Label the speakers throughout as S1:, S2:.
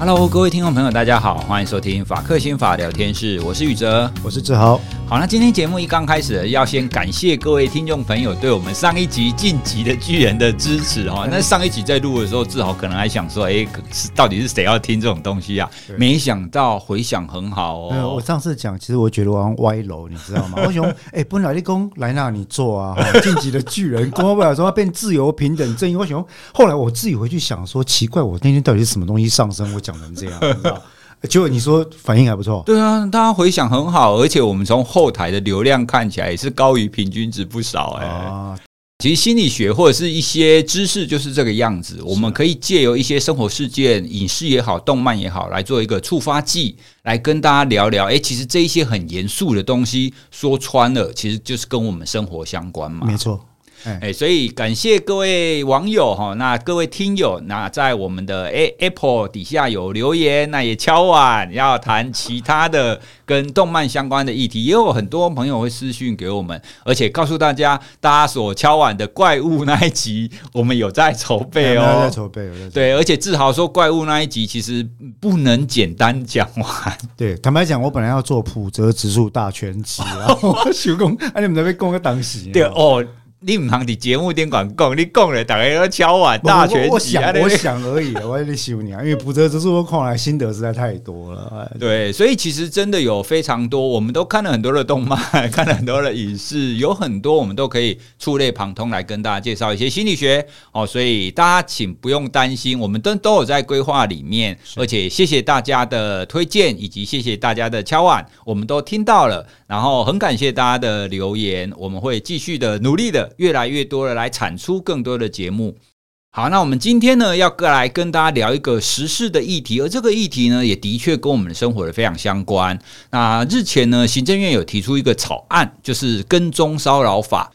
S1: Hello，各位听众朋友，大家好，欢迎收听法克心法聊天室，我是宇哲，
S2: 我是志豪。
S1: 好，那今天节目一刚开始，要先感谢各位听众朋友对我们上一集晋级的巨人的支持哈。那上一集在录的时候，志豪可能还想说，哎，到底是谁要听这种东西啊？没想到回响很好哦。
S2: 我上次讲，其实我觉得我歪楼，你知道吗？我想，哎，本来立功来那里做啊，晋级的巨人，过不了说要变自由、平等、正义。我想，后来我自己回去想说，奇怪，我那天到底是什么东西上升？我讲。讲成这样，你知道？结果你说反应还不错，
S1: 对啊，大家回响很好，而且我们从后台的流量看起来也是高于平均值不少哎、欸。啊，其实心理学或者是一些知识就是这个样子，我们可以借由一些生活事件、影视也好、动漫也好，来做一个触发剂，来跟大家聊聊。哎，其实这一些很严肃的东西，说穿了，其实就是跟我们生活相关嘛。
S2: 没错。
S1: 哎，所以感谢各位网友哈，那各位听友，那在我们的 A Apple 底下有留言，那也敲碗要谈其他的跟动漫相关的议题，也有很多朋友会私讯给我们，而且告诉大家，大家所敲碗的怪物那一集，我们有在筹备哦，
S2: 在筹备，
S1: 对，而且志豪说怪物那一集其实不能简单讲完，
S2: 对，坦白讲，我本来要做普泽直树大全集，然 后我想讲，哎，你们那边讲个当时，
S1: 对哦。你唔通伫节目顶管讲，你讲了大家要敲碗大全集。
S2: 我想，我想而已，我在修你啊，因为浦泽之树我看来心得实在太多了。
S1: 对，所以其实真的有非常多，我们都看了很多的动漫，看了很多的影视，有很多我们都可以触类旁通来跟大家介绍一些心理学哦。所以大家请不用担心，我们都都有在规划里面，而且谢谢大家的推荐以及谢谢大家的敲碗，我们都听到了，然后很感谢大家的留言，我们会继续的努力的。越来越多的来产出更多的节目。好，那我们今天呢，要过来跟大家聊一个时事的议题，而这个议题呢，也的确跟我们的生活的非常相关。那日前呢，行政院有提出一个草案，就是跟踪骚扰法。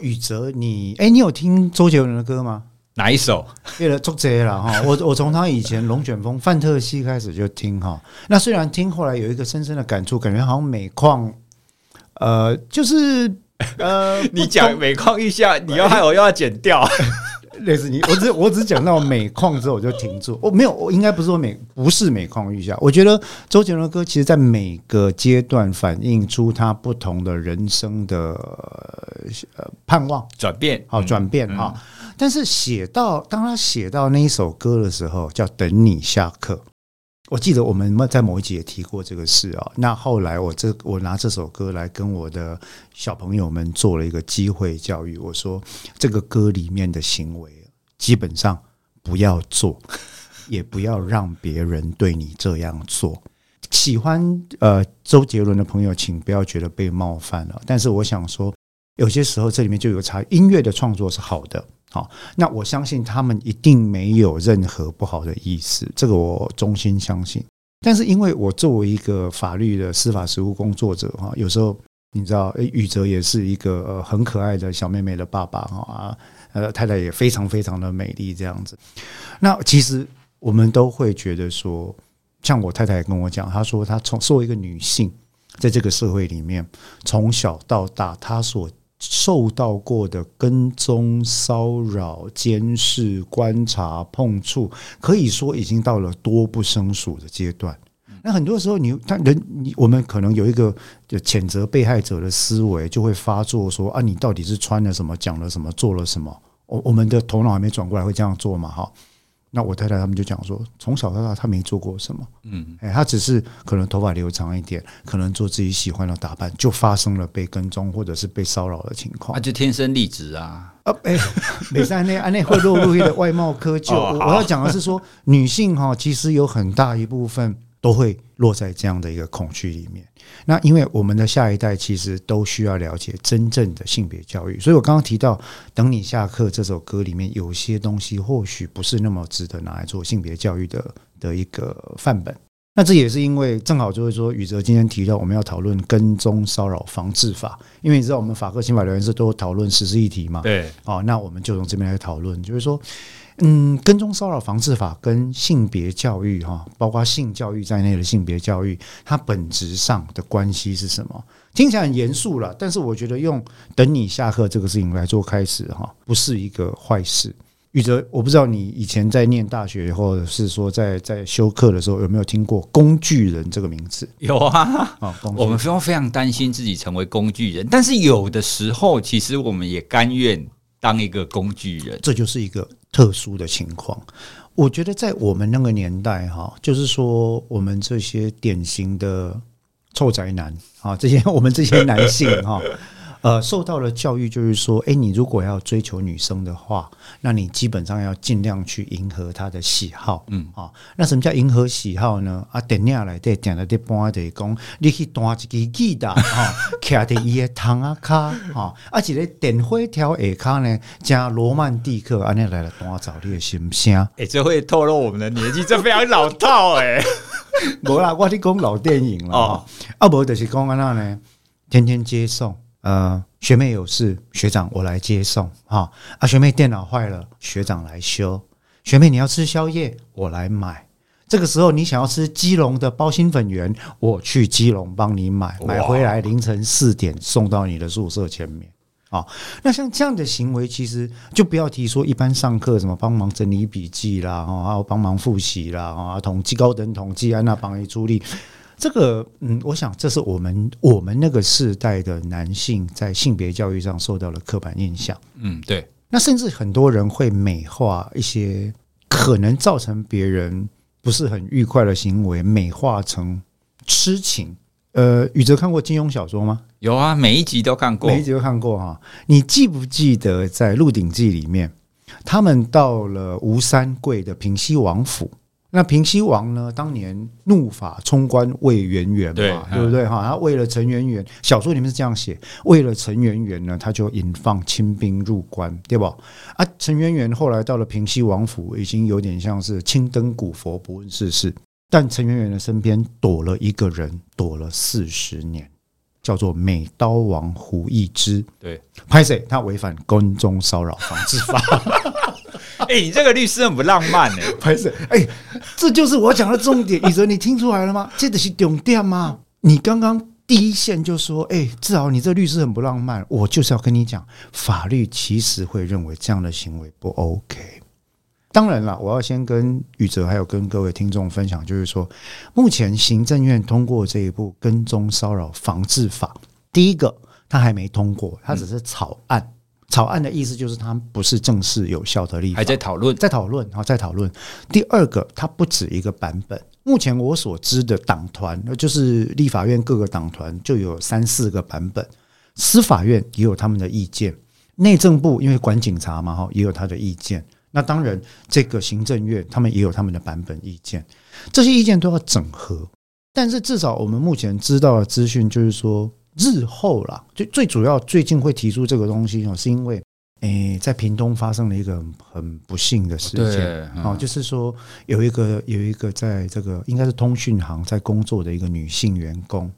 S2: 宇哲，你哎，你有听周杰伦的歌吗？
S1: 哪一首？
S2: 为了周杰了哈，我我从他以前《龙卷风》《范特西》开始就听哈。那虽然听，后来有一个深深的感触，感觉好像每况，呃，就是。
S1: 呃，你讲每况愈下，你要害我又要剪掉，
S2: 类似你，我只我只讲到每况之后我就停住，我没有，我应该不是说每不是每况愈下，我觉得周杰伦的歌其实在每个阶段反映出他不同的人生的呃盼望。
S1: 转变，
S2: 好转变哈，但是写到当他写到那一首歌的时候，叫等你下课。我记得我们在某一集也提过这个事啊。那后来我这我拿这首歌来跟我的小朋友们做了一个机会教育。我说这个歌里面的行为基本上不要做，也不要让别人对你这样做。喜欢呃周杰伦的朋友，请不要觉得被冒犯了。但是我想说，有些时候这里面就有差。音乐的创作是好的。好，那我相信他们一定没有任何不好的意思，这个我衷心相信。但是因为我作为一个法律的司法实务工作者哈，有时候你知道，诶，宇哲也是一个呃很可爱的小妹妹的爸爸哈啊，呃太太也非常非常的美丽这样子。那其实我们都会觉得说，像我太太跟我讲，她说她从作为一个女性，在这个社会里面从小到大，她所受到过的跟踪、骚扰、监视、观察、碰触，可以说已经到了多不胜数的阶段。那很多时候你，他人，你我们可能有一个就谴责被害者的思维，就会发作说啊，你到底是穿了什么、讲了什么、做了什么？我我们的头脑还没转过来，会这样做嘛？哈。那我太太他们就讲说，从小到大她没做过什么，嗯，哎，她只是可能头发留长一点，可能做自己喜欢的打扮，就发生了被跟踪或者是被骚扰的情况。
S1: 那就天生丽质啊，
S2: 啊，哎，美山那安内会落入一个外貌窠臼。我要讲的是说，女性哈，其实有很大一部分。都会落在这样的一个恐惧里面。那因为我们的下一代其实都需要了解真正的性别教育，所以我刚刚提到《等你下课》这首歌里面有些东西或许不是那么值得拿来做性别教育的的一个范本。那这也是因为正好就是说，宇哲今天提到我们要讨论跟踪骚扰防治法，因为你知道我们法科刑法留言室都讨论时事议题嘛，对，哦，那我们就从这边来讨论，就是说。嗯，跟踪骚扰防治法跟性别教育哈，包括性教育在内的性别教育，它本质上的关系是什么？听起来很严肃了，但是我觉得用等你下课这个事情来做开始哈，不是一个坏事。宇哲，我不知道你以前在念大学，或者是说在在修课的时候，有没有听过“工具人”这个名字？
S1: 有啊，我们非常非常担心自己成为工具人，但是有的时候，其实我们也甘愿当一个工具人，
S2: 这就是一个特殊的情况。我觉得在我们那个年代，哈，就是说我们这些典型的臭宅男啊，这些我们这些男性哈。呃，受到了教育，就是说，哎，你如果要追求女生的话，那你基本上要尽量去迎合她的喜好，嗯。啊、哦，那什么叫迎合喜好呢？啊，电影来对，点了的半的讲，你去弹一支吉他，哈，徛在伊的窗啊卡，哈，而且咧电火条下卡呢，加罗曼蒂克，安尼来了弹奏你的心声，
S1: 哎，这会透露我们的年纪，这非常老套，哎，
S2: 无啦，我咧讲老电影了，哦，啊，无就是讲安那呢，天天接送。呃，学妹有事，学长我来接送哈。啊，学妹电脑坏了，学长来修。学妹你要吃宵夜，我来买。这个时候你想要吃基隆的包心粉圆，我去基隆帮你买，买回来凌晨四点送到你的宿舍前面。啊，那像这样的行为，其实就不要提说一般上课什么帮忙整理笔记啦，哦，还有帮忙复习啦，啊，统计高等统计，安那帮你助力。这个嗯，我想这是我们我们那个世代的男性在性别教育上受到了刻板印象。
S1: 嗯，对。
S2: 那甚至很多人会美化一些可能造成别人不是很愉快的行为，美化成痴情。呃，宇哲看过金庸小说吗？
S1: 有啊，每一集都看过，
S2: 每一集都看过哈。你记不记得在《鹿鼎记》里面，他们到了吴三桂的平西王府？那平西王呢？当年怒发冲冠为圆圆嘛，对，对不对？哈，他为了陈圆圆，小说里面是这样写：为了陈圆圆呢，他就引放清兵入关，对吧？啊，陈圆圆后来到了平西王府，已经有点像是青灯古佛，不问世事。但陈圆圆的身边躲了一个人，躲了四十年，叫做美刀王胡一之。
S1: 对，
S2: 拍谁他违反宫中骚扰防治法。
S1: 哎、你这个律师很不浪漫哎、欸，
S2: 不是？哎，这就是我讲的重点。宇哲，你听出来了吗？这的是重点吗？你刚刚第一线就说，哎，志豪你这律师很不浪漫。我就是要跟你讲，法律其实会认为这样的行为不 OK。当然了，我要先跟宇哲还有跟各位听众分享，就是说，目前行政院通过这一部《跟踪骚扰防治法》，第一个，他还没通过，他只是草案。草案的意思就是它不是正式有效的立法，
S1: 还在讨论，
S2: 在讨论，好，在讨论。第二个，它不止一个版本。目前我所知的党团，就是立法院各个党团就有三四个版本，司法院也有他们的意见，内政部因为管警察嘛，哈，也有他的意见。那当然，这个行政院他们也有他们的版本意见，这些意见都要整合。但是至少我们目前知道的资讯就是说。日后啦，最最主要最近会提出这个东西哦，是因为诶，在屏东发生了一个很不幸的事件哦，就是说有一个有一个在这个应该是通讯行在工作的一个女性员工，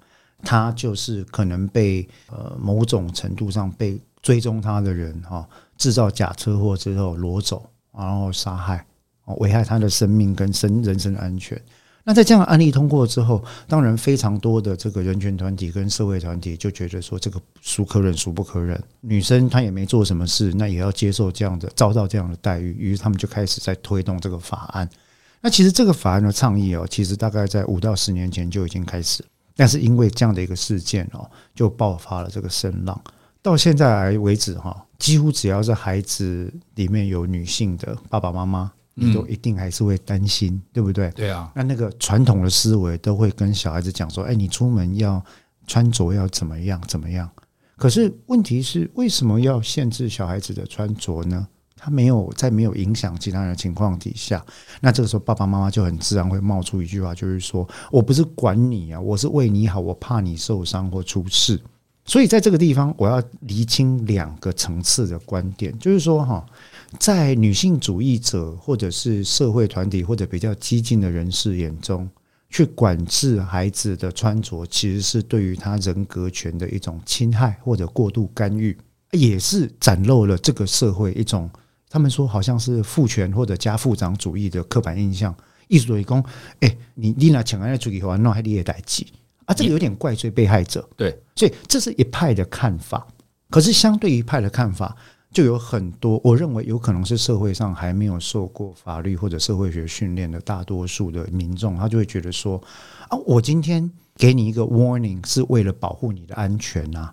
S2: 她就是可能被呃某种程度上被追踪她的人哈制造假车祸之后挪走，然后杀害，危害她的生命跟生人身安全。那在这样的案例通过之后，当然非常多的这个人权团体跟社会团体就觉得说，这个孰可忍孰不可忍。女生她也没做什么事，那也要接受这样的遭到这样的待遇。于是他们就开始在推动这个法案。那其实这个法案的倡议哦，其实大概在五到十年前就已经开始，但是因为这样的一个事件哦，就爆发了这个声浪。到现在来为止哈，几乎只要是孩子里面有女性的爸爸妈妈。你都一定还是会担心，嗯、对不对？
S1: 对啊。
S2: 那那个传统的思维都会跟小孩子讲说：“哎，你出门要穿着要怎么样怎么样。”可是问题是，为什么要限制小孩子的穿着呢？他没有在没有影响其他人的情况底下，那这个时候爸爸妈妈就很自然会冒出一句话，就是说：“我不是管你啊，我是为你好，我怕你受伤或出事。”所以在这个地方，我要厘清两个层次的观点，就是说哈。在女性主义者或者是社会团体或者比较激进的人士眼中，去管制孩子的穿着，其实是对于他人格权的一种侵害或者过度干预，也是展露了这个社会一种他们说好像是父权或者家父长主义的刻板印象。意思就是讲，哎，你你拿强爱主义话，那还你也代志啊？这个有点怪罪被害者。
S1: 对，
S2: 所以这是一派的看法。可是相对一派的看法。就有很多，我认为有可能是社会上还没有受过法律或者社会学训练的大多数的民众，他就会觉得说啊，我今天给你一个 warning 是为了保护你的安全啊。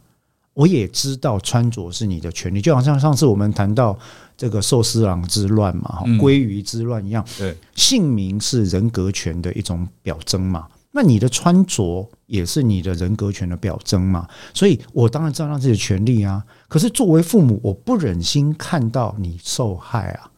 S2: 我也知道穿着是你的权利，就好像上次我们谈到这个寿司郎之乱嘛，哈鲑鱼之乱一样。对，姓名是人格权的一种表征嘛。那你的穿着也是你的人格权的表征嘛。所以我当然知道让自己的权利啊。可是作为父母，我不忍心看到你受害啊，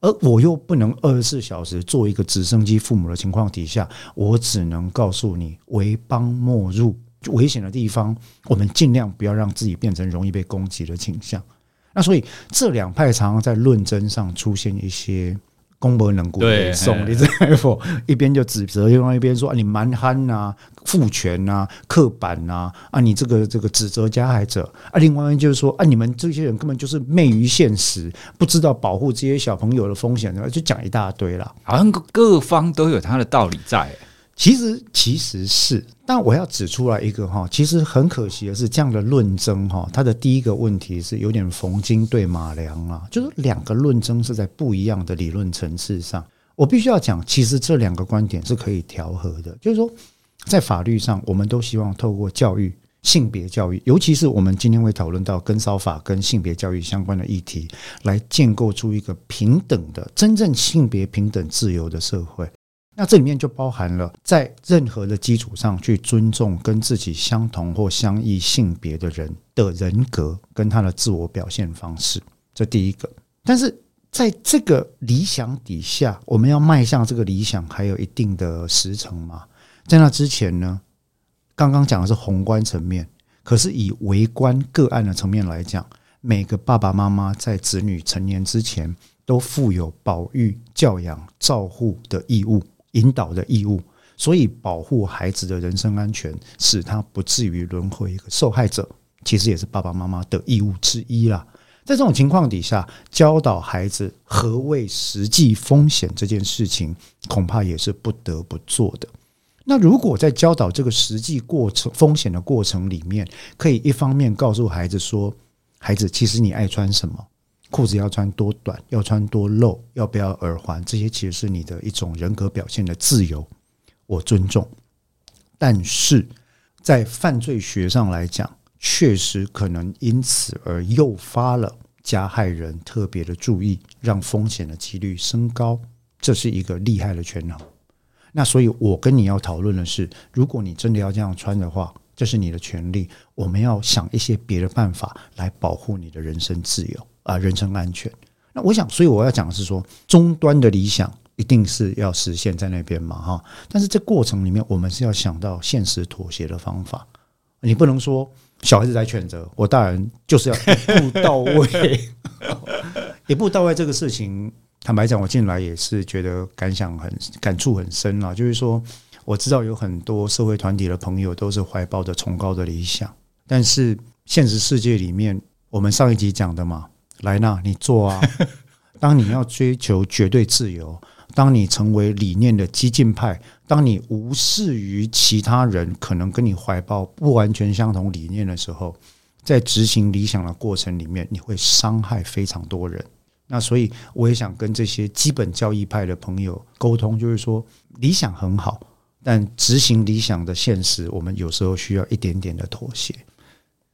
S2: 而我又不能二十四小时做一个直升机父母的情况底下，我只能告诉你，为邦莫入。危险的地方，我们尽量不要让自己变成容易被攻击的倾向。那所以这两派常常在论争上出现一些公婆能顾的送，你知道否？一边就指责，另外一边说啊，你蛮憨呐、父权呐、刻板呐啊，啊，你这个这个指责加害者啊，另外一边就是说啊，你们这些人根本就是昧于现实，不知道保护这些小朋友的风险，就讲一大堆了。
S1: 好像各方都有他的道理在。
S2: 其实其实是，但我要指出来一个哈，其实很可惜的是，这样的论争哈，它的第一个问题是有点逢金对马良啊，就是两个论争是在不一样的理论层次上。我必须要讲，其实这两个观点是可以调和的，就是说，在法律上，我们都希望透过教育、性别教育，尤其是我们今天会讨论到跟骚法跟性别教育相关的议题，来建构出一个平等的、真正性别平等、自由的社会。那这里面就包含了在任何的基础上去尊重跟自己相同或相异性别的人的人格跟他的自我表现方式，这第一个。但是在这个理想底下，我们要迈向这个理想，还有一定的时程嘛。在那之前呢，刚刚讲的是宏观层面，可是以微观个案的层面来讲，每个爸爸妈妈在子女成年之前，都负有保育、教养、照护的义务。引导的义务，所以保护孩子的人身安全，使他不至于沦为一个受害者，其实也是爸爸妈妈的义务之一啦。在这种情况底下，教导孩子何谓实际风险这件事情，恐怕也是不得不做的。那如果在教导这个实际过程风险的过程里面，可以一方面告诉孩子说：“孩子，其实你爱穿什么？”裤子要穿多短，要穿多露，要不要耳环？这些其实是你的一种人格表现的自由，我尊重。但是在犯罪学上来讲，确实可能因此而诱发了加害人特别的注意，让风险的几率升高。这是一个厉害的权衡。那所以，我跟你要讨论的是，如果你真的要这样穿的话，这是你的权利。我们要想一些别的办法来保护你的人身自由。啊，人身安全。那我想，所以我要讲的是说，终端的理想一定是要实现在那边嘛，哈。但是这过程里面，我们是要想到现实妥协的方法。你不能说小孩子在选择，我大人就是要一步到位，一步到位。这个事情，坦白讲，我进来也是觉得感想很感触很深啊。就是说，我知道有很多社会团体的朋友都是怀抱着崇高的理想，但是现实世界里面，我们上一集讲的嘛。来呐，你做啊！当你要追求绝对自由，当你成为理念的激进派，当你无视于其他人可能跟你怀抱不完全相同理念的时候，在执行理想的过程里面，你会伤害非常多人。那所以，我也想跟这些基本教义派的朋友沟通，就是说，理想很好，但执行理想的现实，我们有时候需要一点点的妥协。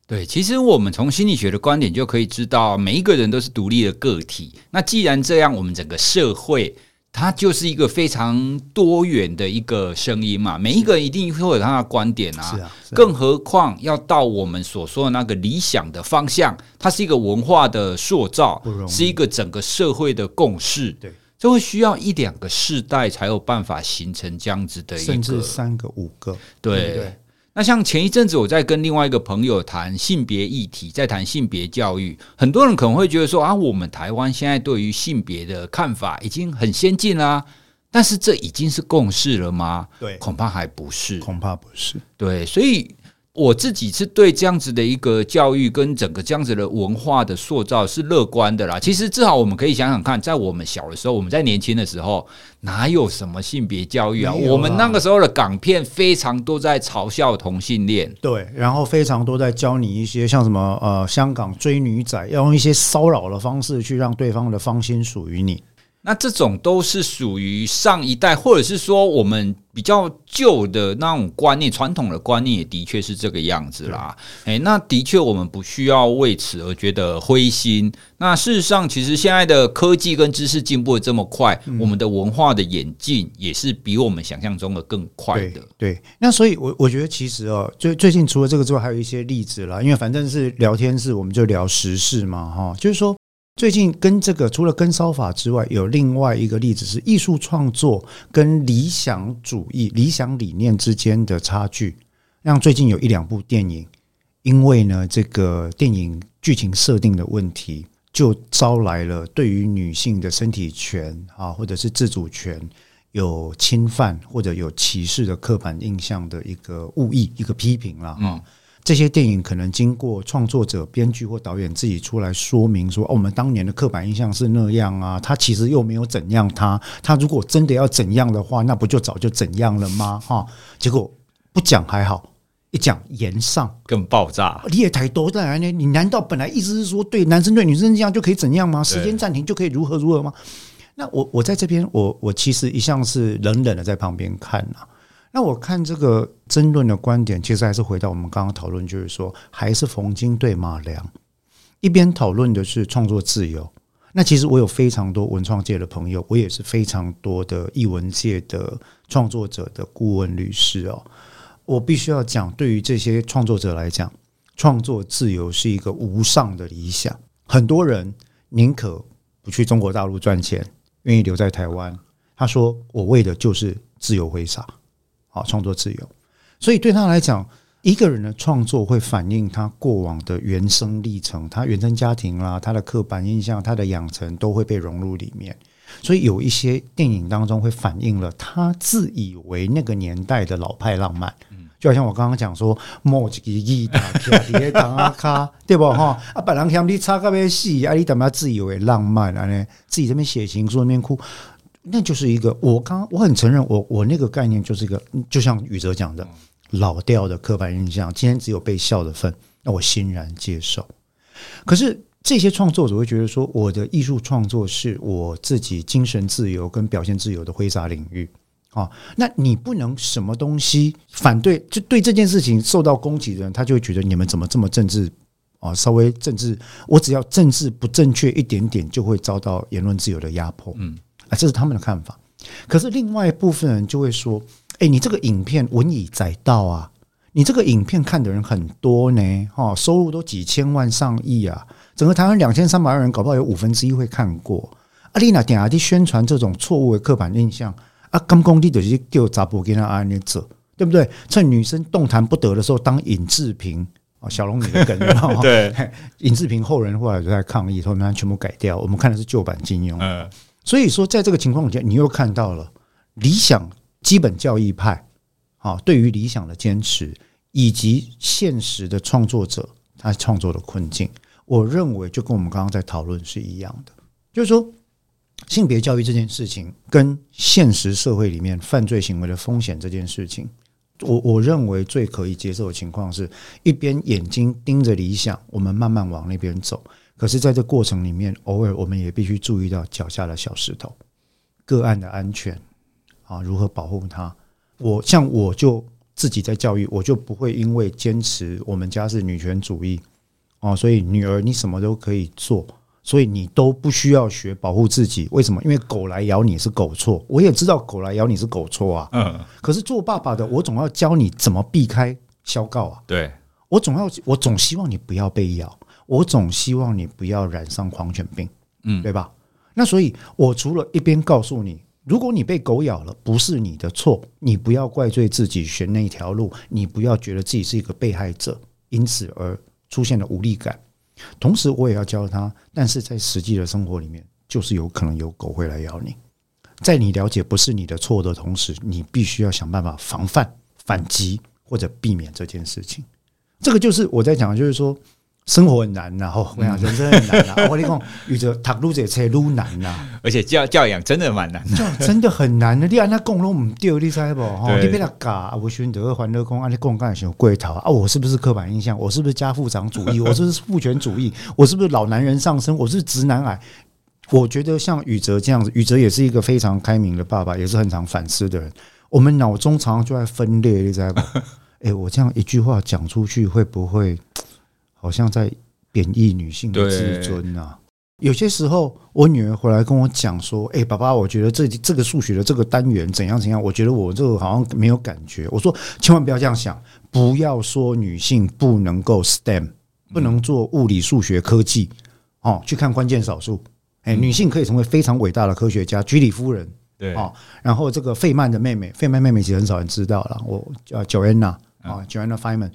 S1: 对，其实我们从心理学的观点就可以知道，每一个人都是独立的个体。那既然这样，我们整个社会它就是一个非常多元的一个声音嘛，每一个人一定会有他的观点啊。是啊，是啊。更何况要到我们所说的那个理想的方向，它是一个文化的塑造，是一个整个社会的共识。对，就会需要一两个世代才有办法形成这样子的一个，
S2: 甚至三个、五
S1: 个。对对那像前一阵子我在跟另外一个朋友谈性别议题，在谈性别教育，很多人可能会觉得说啊，我们台湾现在对于性别的看法已经很先进啦，但是这已经是共识了吗？对，恐怕还不是，
S2: 恐怕不是。
S1: 对，所以我自己是对这样子的一个教育跟整个这样子的文化的塑造是乐观的啦。其实至少我们可以想想看，在我们小的时候，我们在年轻的时候，哪有什么性别教育啊？我们那个时候的港片非常多在嘲笑同性恋，
S2: 对，然后非常多在教你一些像什么呃，香港追女仔要用一些骚扰的方式去让对方的芳心属于你。
S1: 那这种都是属于上一代，或者是说我们比较旧的那种观念，传统的观念也的确是这个样子啦。诶，那的确我们不需要为此而觉得灰心。那事实上，其实现在的科技跟知识进步的这么快，我们的文化的演进也是比我们想象中的更快的。
S2: 对，对，那所以我，我我觉得其实哦，最最近除了这个之外，还有一些例子啦。因为反正是聊天室，我们就聊时事嘛，哈，就是说。最近跟这个除了跟骚法之外，有另外一个例子是艺术创作跟理想主义、理想理念之间的差距。让最近有一两部电影，因为呢这个电影剧情设定的问题，就招来了对于女性的身体权啊，或者是自主权有侵犯或者有歧视的刻板印象的一个误议、一个批评了啊。这些电影可能经过创作者、编剧或导演自己出来说明说：“哦，我们当年的刻板印象是那样啊，他其实又没有怎样他，他如果真的要怎样的话，那不就早就怎样了吗？”哈，结果不讲还好，一讲言上
S1: 更爆炸。
S2: 你也太多了呢！你难道本来意思是说，对男生对女生这样就可以怎样吗？时间暂停就可以如何如何吗？那我我在这边，我我其实一向是冷冷的在旁边看啊。那我看这个争论的观点，其实还是回到我们刚刚讨论，就是说，还是冯金对马良，一边讨论的是创作自由。那其实我有非常多文创界的朋友，我也是非常多的艺文界的创作者的顾问律师哦。我必须要讲，对于这些创作者来讲，创作自由是一个无上的理想。很多人宁可不去中国大陆赚钱，愿意留在台湾。他说：“我为的就是自由挥洒。”好，创作自由，所以对他来讲，一个人的创作会反映他过往的原生历程，他原生家庭啦，他的刻板印象，他的养成都会被融入里面。所以有一些电影当中会反映了他自以为那个年代的老派浪漫，就好像我刚刚讲说，莫吉吉打卡碟当阿卡，对不哈？啊，本人嫌你差个别戏，啊，你怎么自以为浪漫啊？呢，自己这边写情书，那边哭。那就是一个，我刚我很承认，我我那个概念就是一个，就像宇哲讲的，老调的刻板印象。今天只有被笑的份，那我欣然接受。可是这些创作者会觉得说，我的艺术创作是我自己精神自由跟表现自由的挥洒领域啊。那你不能什么东西反对，就对这件事情受到攻击的人，他就会觉得你们怎么这么政治啊？稍微政治，我只要政治不正确一点点，就会遭到言论自由的压迫。嗯。啊，这是他们的看法。可是另外一部分人就会说：“哎，你这个影片文以载道啊，你这个影片看的人很多呢，哈，收入都几千万上亿啊，整个台湾两千三百万人，搞不好有五分之一会看过。阿丽娜点啊，去宣传这种错误的刻板印象啊，刚工地的就给我砸波给他安尼走，对不对？趁女生动弹不得的时候当尹志平啊，小龙女的梗，
S1: 对，
S2: 尹志平后人后来就在抗议，说他们全部改掉，我们看的是旧版金庸。嗯。所以说，在这个情况下，你又看到了理想基本教义派啊，对于理想的坚持，以及现实的创作者他创作的困境，我认为就跟我们刚刚在讨论是一样的，就是说，性别教育这件事情跟现实社会里面犯罪行为的风险这件事情，我我认为最可以接受的情况是一边眼睛盯着理想，我们慢慢往那边走。可是，在这过程里面，偶尔我们也必须注意到脚下的小石头，个案的安全啊，如何保护他？我像我就自己在教育，我就不会因为坚持我们家是女权主义哦，所以女儿你什么都可以做，所以你都不需要学保护自己。为什么？因为狗来咬你是狗错，我也知道狗来咬你是狗错啊。嗯。可是做爸爸的，我总要教你怎么避开消告啊。
S1: 对。
S2: 我总要，我总希望你不要被咬。我总希望你不要染上狂犬病，嗯，对吧？那所以，我除了一边告诉你，如果你被狗咬了，不是你的错，你不要怪罪自己选那条路，你不要觉得自己是一个被害者，因此而出现了无力感。同时，我也要教他，但是在实际的生活里面，就是有可能有狗会来咬你。在你了解不是你的错的同时，你必须要想办法防范、反击或者避免这件事情。这个就是我在讲，就是说。生活很难呐，哦，我跟你讲人生很难呐。我跟你讲，遇着 读路这车路难呐，
S1: 而且教教养真的蛮难，
S2: 教真的很难的。你按那讲拢唔对，你知不？哈，你别那嘎啊！我选择欢乐讲，啊，你讲刚才想贵头啊！我是不是刻板印象？我是不是家父长主义？我是不是父权主义？我是不是老男人上身？我是直男癌？我觉得像宇哲这样子，宇哲也是一个非常开明的爸爸，也是很常反思的人。我们脑中常常就在分裂，你知道不？哎，我这样一句话讲出去，会不会？好像在贬义女性的自尊啊！有些时候，我女儿回来跟我讲说：“哎，爸爸，我觉得这这个数学的这个单元怎样怎样，我觉得我这个好像没有感觉。”我说：“千万不要这样想，不要说女性不能够 STEM，不能做物理、数学、科技哦。去看关键少数，哎，女性可以成为非常伟大的科学家，居里夫人对哦。然后这个费曼的妹妹，费曼妹妹其实很少人知道了。我叫 Joanna 啊，Joanna Feynman，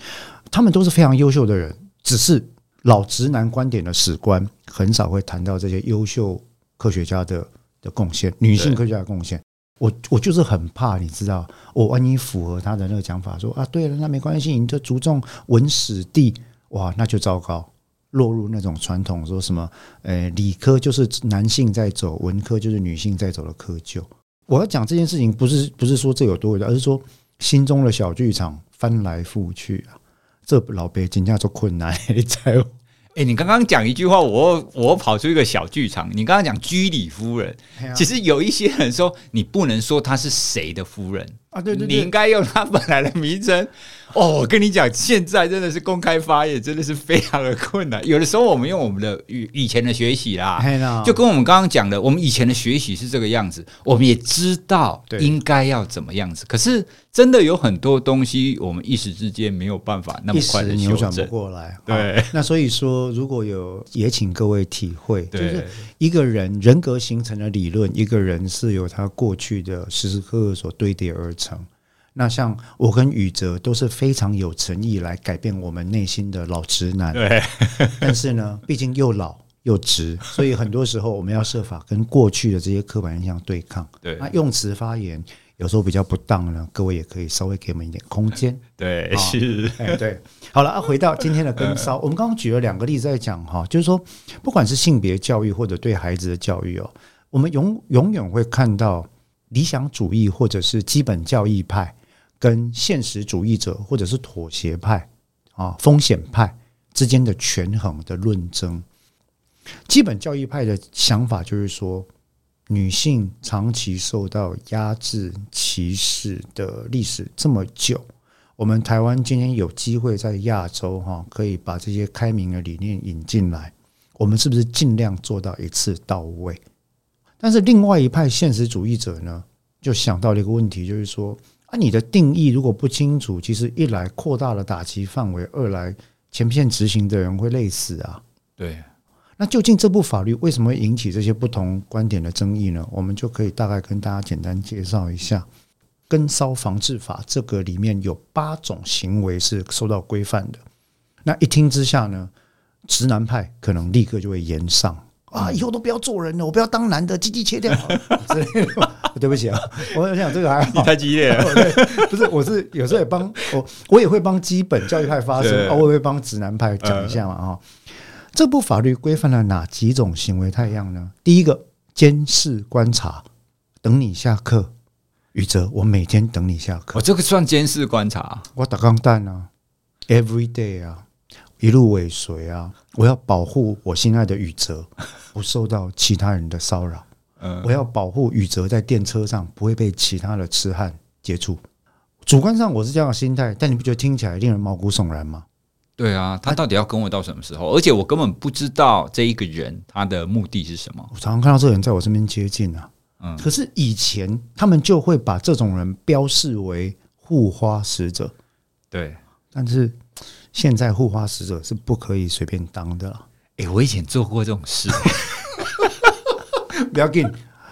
S2: 他们都是非常优秀的人。”只是老直男观点的史观很少会谈到这些优秀科学家的的贡献，女性科学家的贡献。我我就是很怕，你知道，我万一符合他的那个讲法，说啊，对了，那没关系，你就注重文史地，哇，那就糟糕，落入那种传统说什么，呃，理科就是男性在走，文科就是女性在走的窠臼。我要讲这件事情，不是不是说这有多伟大，而是说心中的小剧场翻来覆去啊。这老辈真正做困难，你猜？
S1: 哎，你刚刚讲一句话，我我跑出一个小剧场。你刚刚讲居里夫人，其实有一些人说你不能说她是谁的夫人啊，对对，你应该用她本来的名称。哦，我跟你讲，现在真的是公开发言，真的是非常的困难。有的时候，我们用我们的以以前的学习啦，就跟我们刚刚讲的，我们以前的学习是这个样子，我们也知道应该要怎么样子。可是，真的有很多东西，我们一时之间没有办法那么快的
S2: 扭转不过来。
S1: 对，
S2: 那所以说，如果有也请各位体会，就是一个人人格形成的理论，一个人是由他过去的时时刻刻所堆叠而成。那像我跟宇哲都是非常有诚意来改变我们内心的老直男，对。但是呢，毕竟又老又直，所以很多时候我们要设法跟过去的这些刻板印象对抗。对。那用词发言有时候比较不当呢，各位也可以稍微给我们一点空间。
S1: 对，是。
S2: 哎，对。好了，啊，回到今天的跟骚，我们刚刚举了两个例子在讲哈，就是说，不管是性别教育或者对孩子的教育哦，我们永永远会看到理想主义或者是基本教义派。跟现实主义者或者是妥协派啊、风险派之间的权衡的论争，基本教育派的想法就是说，女性长期受到压制、歧视的历史这么久，我们台湾今天有机会在亚洲哈，可以把这些开明的理念引进来，我们是不是尽量做到一次到位？但是另外一派现实主义者呢，就想到了一个问题，就是说。啊，你的定义如果不清楚，其实一来扩大了打击范围，二来前线执行的人会累死啊。
S1: 对，
S2: 那究竟这部法律为什么会引起这些不同观点的争议呢？我们就可以大概跟大家简单介绍一下《跟骚防治法》这个里面有八种行为是受到规范的。那一听之下呢，直男派可能立刻就会炎上。啊！以后都不要做人了，我不要当男的，鸡鸡切掉。对不起啊，我想这个还好。
S1: 你太激烈了，
S2: 不是，我是有时候也帮我，我也会帮基本教育派发声，我也会帮指南派讲一下嘛。哈，这部法律规范了哪几种行为太阳呢？第一个，监视观察，等你下课。宇哲，我每天等你下课。
S1: 我这个算监视观察？
S2: 我打钢弹啊，every day 啊。一路尾随啊！我要保护我心爱的宇哲不受到其他人的骚扰。嗯，我要保护宇哲在电车上不会被其他的痴汉接触。主观上我是这样的心态，但你不觉得听起来令人毛骨悚然吗？
S1: 对啊，他到底要跟我到什么时候？而且我根本不知道这一个人他的目的是什么。
S2: 我常常看到这个人在我身边接近啊。嗯，可是以前他们就会把这种人标示为护花使者。
S1: 对，
S2: 但是。现在护花使者是不可以随便当的了。
S1: 哎，我以前做过这种事，
S2: 不要紧，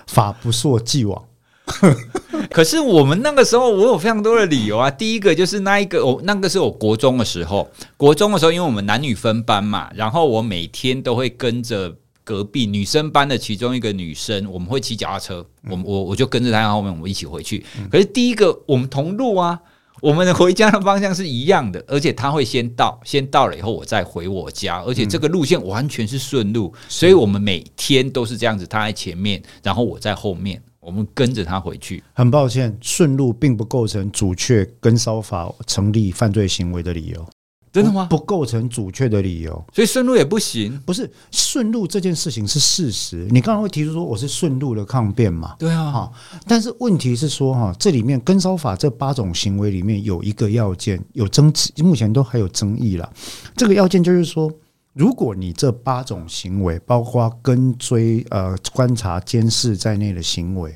S2: 法不溯既往。
S1: 可是我们那个时候，我有非常多的理由啊。第一个就是那一个，我那个是我国中的时候，国中的时候，因为我们男女分班嘛，然后我每天都会跟着隔壁女生班的其中一个女生，我们会骑脚踏车，我我我就跟着她后面，我们一起回去。可是第一个，我们同路啊。我们的回家的方向是一样的，而且他会先到，先到了以后我再回我家，而且这个路线完全是顺路，嗯、所以我们每天都是这样子，他在前面，然后我在后面，我们跟着他回去。
S2: 很抱歉，顺路并不构成阻却跟骚法成立犯罪行为的理由。
S1: 真的吗？
S2: 不构成阻却的理由，
S1: 所以顺路也不行。
S2: 不是顺路这件事情是事实。你刚刚会提出说我是顺路的抗辩嘛？
S1: 对啊。
S2: 哈，但是问题是说哈，这里面跟烧法这八种行为里面有一个要件有争执，目前都还有争议了。这个要件就是说，如果你这八种行为，包括跟追、呃观察、监视在内的行为，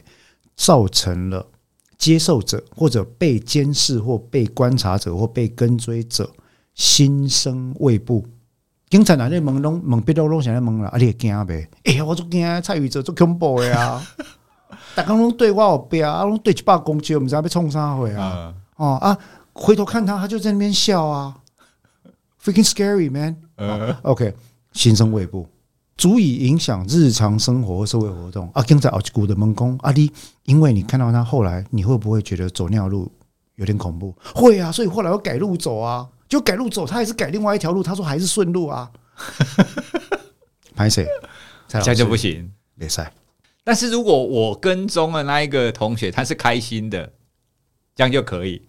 S2: 造成了接受者或者被监视或被观察者或被跟追者。心生畏怖，警察哪里懵懂懵逼都拢想来懵了，啊，你会惊呗？哎呀，我做惊，蔡宇哲做恐怖的啊！大家拢对我有标，啊，拢对一百公斤，我们知道被冲啥回啊？哦啊，回头看他，他就在那边笑啊，freaking scary man。OK，心生畏怖，足以影响日常生活和社会活动啊！警察好几股的猛攻啊！你因为你看到他后来，你会不会觉得走尿路有点恐怖？会啊，所以后来我改路走啊。就改路走，他还是改另外一条路。他说还是顺路啊。拍谁？
S1: 这样就不行，
S2: 没赛。
S1: 但是如果我跟踪的那一个同学他是开心的，这样就可以。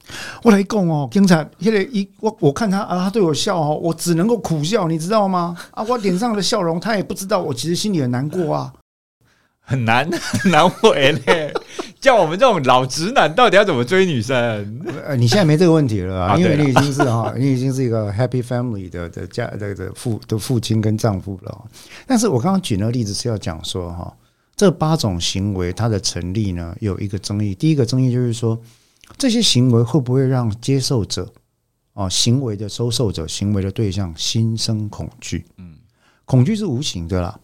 S2: 我来讲哦，警察现在一我我看他啊，他对我笑哦，我只能够苦笑，你知道吗？啊，我脸上的笑容，他也不知道，我其实心里很难过啊，
S1: 很难很难为嘞。叫我们这种老直男到底要怎么追女生？
S2: 呃，你现在没这个问题了啊，因为你已经是哈，你已经是一个 happy family 的的家的的父的父亲跟丈夫了。但是我刚刚举那个例子是要讲说哈，这八种行为它的成立呢，有一个争议。第一个争议就是说，这些行为会不会让接受者啊，行为的收受者、行为的对象心生恐惧？嗯，恐惧是无形的啦，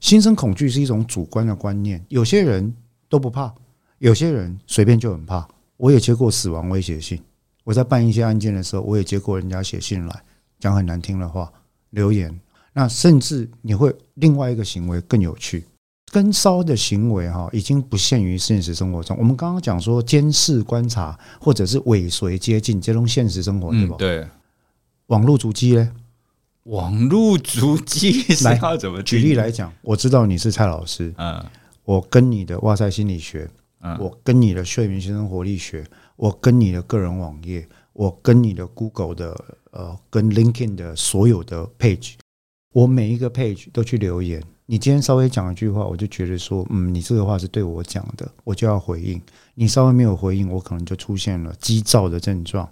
S2: 心生恐惧是一种主观的观念，有些人都不怕。有些人随便就很怕，我也接过死亡威胁信。我在办一些案件的时候，我也接过人家写信来讲很难听的话、留言。那甚至你会另外一个行为更有趣，跟骚的行为哈，已经不限于现实生活中。我们刚刚讲说监视、观察或者是尾随、接近，这种现实生活对吧？
S1: 对。
S2: 网络足迹呢？
S1: 网络足迹来 怎么
S2: 举例来讲？我知道你是蔡老师，嗯，我跟你的哇塞心理学。我跟你的睡眠、新生活力学，我跟你的个人网页，我跟你的 Google 的呃，跟 LinkedIn 的所有的 page，我每一个 page 都去留言。你今天稍微讲一句话，我就觉得说，嗯，你这个话是对我讲的，我就要回应。你稍微没有回应，我可能就出现了激躁的症状。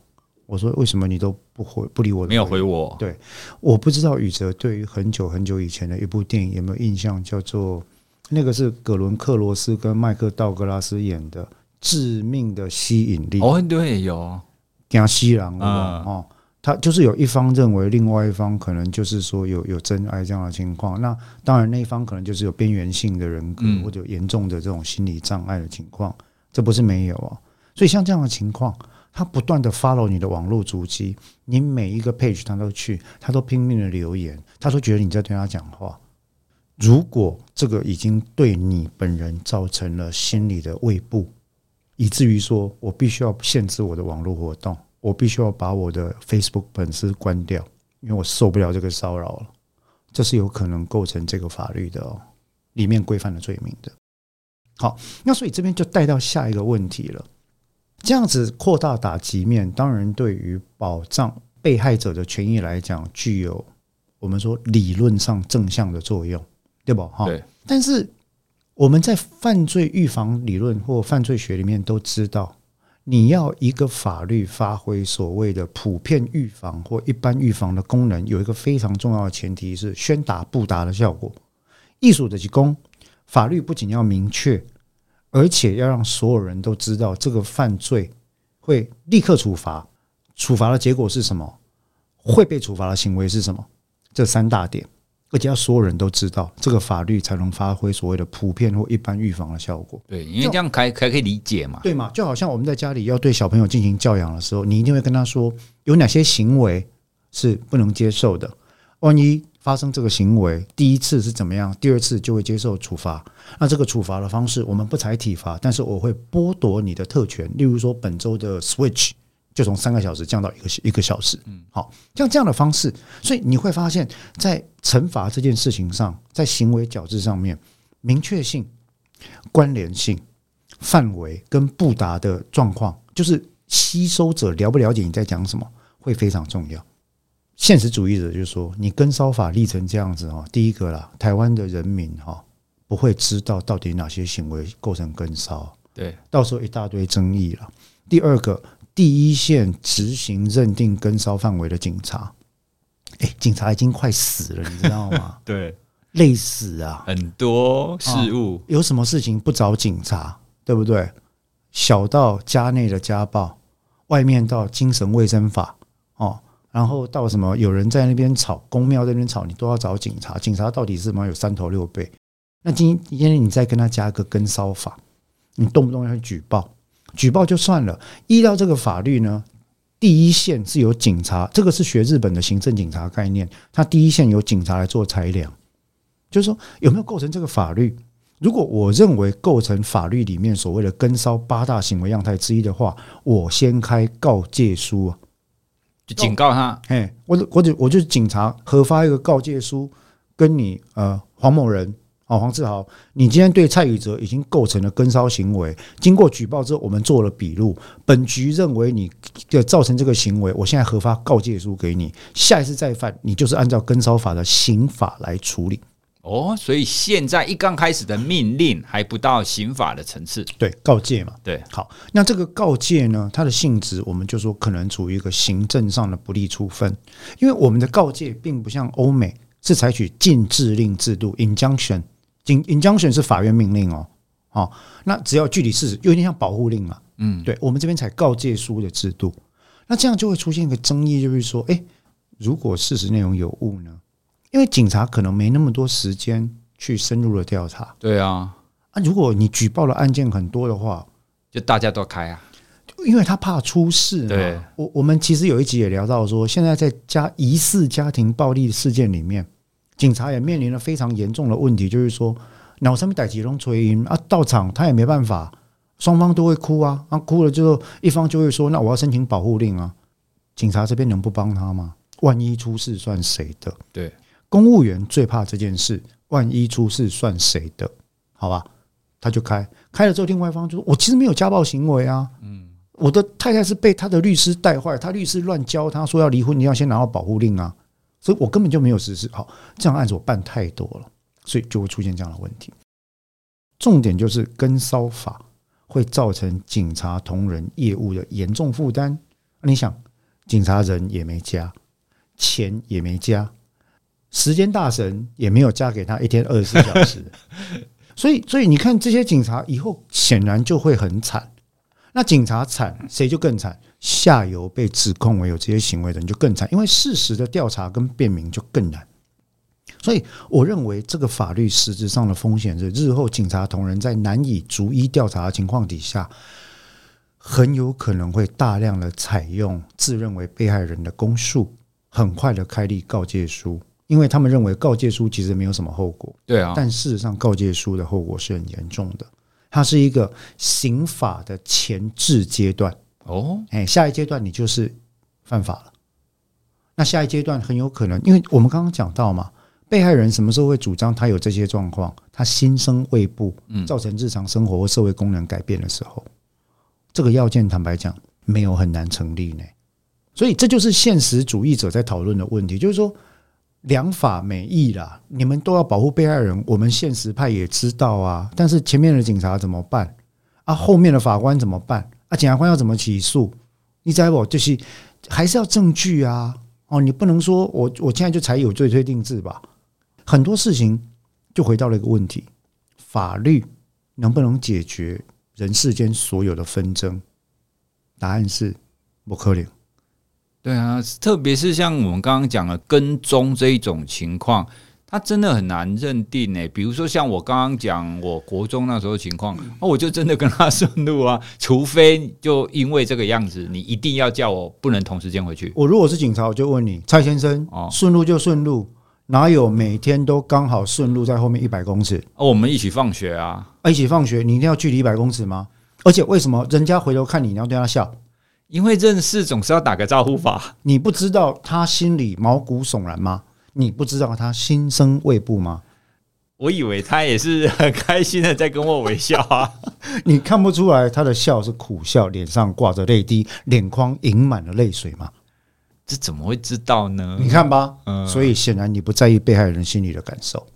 S2: 我说，为什么你都不回不理我？
S1: 没有回我。
S2: 对，我不知道宇哲对于很久很久以前的一部电影有没有印象，叫做。那个是葛伦克罗斯跟麦克道格拉斯演的《致命的吸引力》
S1: 哦，对，有。
S2: 惊西人哦，他就是有一方认为另外一方可能就是说有有真爱这样的情况，那当然那一方可能就是有边缘性的人格或者严重的这种心理障碍的情况，这不是没有哦。所以像这样的情况，他不断的 follow 你的网络足迹，你每一个 page 他都去，他都拼命的留言，他都觉得你在对他讲话。如果这个已经对你本人造成了心理的胃部，以至于说我必须要限制我的网络活动，我必须要把我的 Facebook 粉丝关掉，因为我受不了这个骚扰了，这是有可能构成这个法律的哦，里面规范的罪名的。好，那所以这边就带到下一个问题了，这样子扩大打击面，当然对于保障被害者的权益来讲，具有我们说理论上正向的作用。对不？哈，但是我们在犯罪预防理论或犯罪学里面都知道，你要一个法律发挥所谓的普遍预防或一般预防的功能，有一个非常重要的前提是宣达不达的效果。艺术的提供，法律不仅要明确，而且要让所有人都知道这个犯罪会立刻处罚，处罚的结果是什么？会被处罚的行为是什么？这三大点。而且要所有人都知道，这个法律才能发挥所谓的普遍或一般预防的效果。
S1: 对，因为这样才才可以理解嘛。
S2: 对嘛？就好像我们在家里要对小朋友进行教养的时候，你一定会跟他说有哪些行为是不能接受的。万一发生这个行为，第一次是怎么样，第二次就会接受处罚。那这个处罚的方式，我们不采体罚，但是我会剥夺你的特权。例如说，本周的 Switch 就从三个小时降到一个一个小时。嗯，好，像这样的方式，所以你会发现在惩罚这件事情上，在行为矫治上面，明确性、关联性、范围跟不达的状况，就是吸收者了不了解你在讲什么，会非常重要。现实主义者就是说，你跟骚法立成这样子哈，第一个啦，台湾的人民哈不会知道到底哪些行为构成跟骚，
S1: 对，
S2: 到时候一大堆争议了。第二个，第一线执行认定跟骚范围的警察，哎，警察已经快死了，你知道吗？
S1: 对，
S2: 累死啊！
S1: 很多事物
S2: 有什么事情不找警察，对不对？小到家内的家暴，外面到精神卫生法哦。然后到什么有人在那边吵，公庙那边吵，你都要找警察。警察到底是什么？有三头六臂。那今今天你再跟他加个跟骚法，你动不动要去举报？举报就算了。依照这个法律呢，第一线是由警察，这个是学日本的行政警察概念，他第一线由警察来做裁量，就是说有没有构成这个法律？如果我认为构成法律里面所谓的跟骚八大行为样态之一的话，我先开告诫书啊。
S1: 就警告他，
S2: 哎，我我就我就是警察核发一个告诫书，跟你呃黄某人哦黄志豪，你今天对蔡宇哲已经构成了跟骚行为，经过举报之后，我们做了笔录，本局认为你的造成这个行为，我现在核发告诫书给你，下一次再犯，你就是按照跟骚法的刑法来处理。
S1: 哦，所以现在一刚开始的命令还不到刑法的层次，
S2: 对，告诫嘛，
S1: 对，
S2: 好，那这个告诫呢，它的性质，我们就说可能处于一个行政上的不利处分，因为我们的告诫并不像欧美是采取禁制令制度，injunction，injunction 是法院命令哦，哦，那只要具体事实，有点像保护令嘛，嗯，对，我们这边才告诫书的制度，那这样就会出现一个争议，就是说，诶，如果事实内容有误呢？因为警察可能没那么多时间去深入的调查。
S1: 对啊，
S2: 啊，如果你举报的案件很多的话，
S1: 就大家都开啊，
S2: 因为他怕出事。对，我我们其实有一集也聊到说，现在在家疑似家庭暴力事件里面，警察也面临了非常严重的问题，就是说脑上面逮几龙锤音啊，到场他也没办法，双方都会哭啊，啊哭了之后，一方就会说，那我要申请保护令啊，警察这边能不帮他吗？万一出事算谁的？
S1: 对。
S2: 公务员最怕这件事，万一出事算谁的？好吧，他就开开了之后，另外一方就说：“我其实没有家暴行为啊，嗯，我的太太是被他的律师带坏，他律师乱教他说要离婚，你要先拿到保护令啊，所以我根本就没有实施。好，这样案子我办太多了，所以就会出现这样的问题。重点就是跟骚法会造成警察同仁业务的严重负担。你想，警察人也没加，钱也没加。时间大神也没有加给他一天二十四小时，所以所以你看这些警察以后显然就会很惨。那警察惨，谁就更惨？下游被指控为有这些行为的人就更惨，因为事实的调查跟辨明就更难。所以我认为这个法律实质上的风险是，日后警察同仁在难以逐一调查的情况底下，很有可能会大量的采用自认为被害人的供述，很快的开立告诫书。因为他们认为告诫书其实没有什么后果，
S1: 对啊，
S2: 但事实上告诫书的后果是很严重的，它是一个刑法的前置阶段哦，哎，下一阶段你就是犯法了。那下一阶段很有可能，因为我们刚刚讲到嘛，被害人什么时候会主张他有这些状况，他心生畏怖，造成日常生活或社会功能改变的时候，这个要件坦白讲没有很难成立呢。所以这就是现实主义者在讨论的问题，就是说。良法美意啦，你们都要保护被害人，我们现实派也知道啊。但是前面的警察怎么办啊？后面的法官怎么办啊？检察官要怎么起诉？你知道不？就是还是要证据啊。哦，你不能说我我现在就采有罪推定制吧？很多事情就回到了一个问题：法律能不能解决人世间所有的纷争？答案是不可能。
S1: 对啊，特别是像我们刚刚讲的跟踪这一种情况，它真的很难认定诶。比如说像我刚刚讲我国中那时候情况，那我就真的跟他顺路啊，除非就因为这个样子，你一定要叫我不能同时间回去。
S2: 我如果是警察，我就问你，蔡先生，哦，顺路就顺路，哪有每天都刚好顺路在后面一百公尺？
S1: 哦，我们一起放学啊，
S2: 一起放学，你一定要距离一百公尺吗？而且为什么人家回头看你，你要对他笑？
S1: 因为认识总是要打个招呼吧？
S2: 你不知道他心里毛骨悚然吗？你不知道他心生畏怖吗？
S1: 我以为他也是很开心的在跟我微笑啊。
S2: 你看不出来他的笑是苦笑，脸上挂着泪滴，脸眶盈满了泪水吗？
S1: 这怎么会知道呢？
S2: 你看吧，
S1: 嗯，
S2: 所以显然你不在意被害人心里的感受。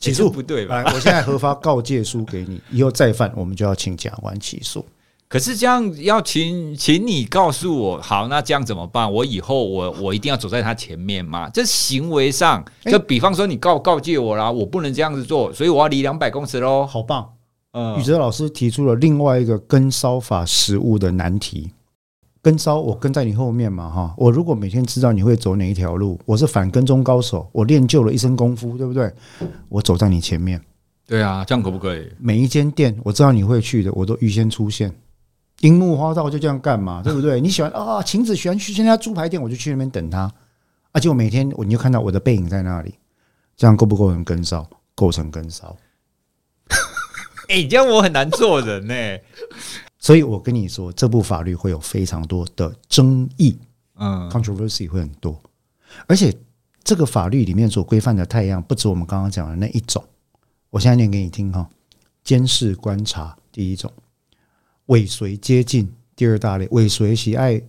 S2: 起诉
S1: 不对吧？
S2: 我现在核发告诫书给你，以后再犯，我们就要请检察官起诉。
S1: 可是这样要请，请你告诉我，好，那这样怎么办？我以后我我一定要走在他前面吗？这行为上，就比方说你告告诫我啦，我不能这样子做，所以我要离两百公尺喽。
S2: 好棒，
S1: 嗯，
S2: 宇哲老师提出了另外一个跟骚法实务的难题。跟骚，我跟在你后面嘛，哈，我如果每天知道你会走哪一条路，我是反跟踪高手，我练就了一身功夫，对不对？我走在你前面，
S1: 对啊，这样可不可以？
S2: 每一间店我知道你会去的，我都预先出现。樱木花道就这样干嘛，对不对？你喜欢啊，晴子喜欢去那家猪排店，我就去那边等他。而且我每天我你就看到我的背影在那里，这样够不够成跟骚？构成跟骚？
S1: 哎，这样我很难做人呢。
S2: 所以我跟你说，这部法律会有非常多的争议，嗯，controversy 会很多。而且这个法律里面所规范的太阳，不止我们刚刚讲的那一种。我现在念给你听哈，监视观察第一种。尾随接近，第二大类，尾随喜爱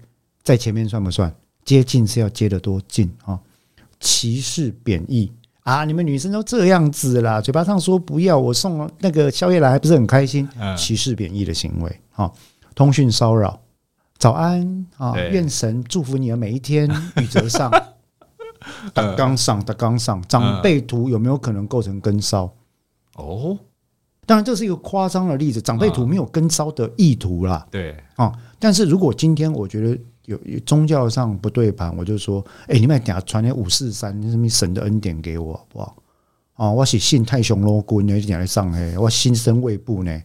S2: 在前面算不算？接近是要接得多近啊？歧视贬义啊！你们女生都这样子啦，嘴巴上说不要，我送那个宵夜来还不是很开心？歧视贬义的行为啊！通讯骚扰，早安啊！愿神祝福你的每一天。宇哲上，打刚上，打刚上，长辈图有没有可能构成跟骚？哦。当然，这是一个夸张的例子。长辈图没有跟骚的意图啦。对啊，但是如果今天我觉得有宗教上不对盘，我就说：哎，你们等下传点五四三，什么神的恩典给我，好不好？啊，我是信太雄罗君，你点来上嘿，我心生畏怖呢。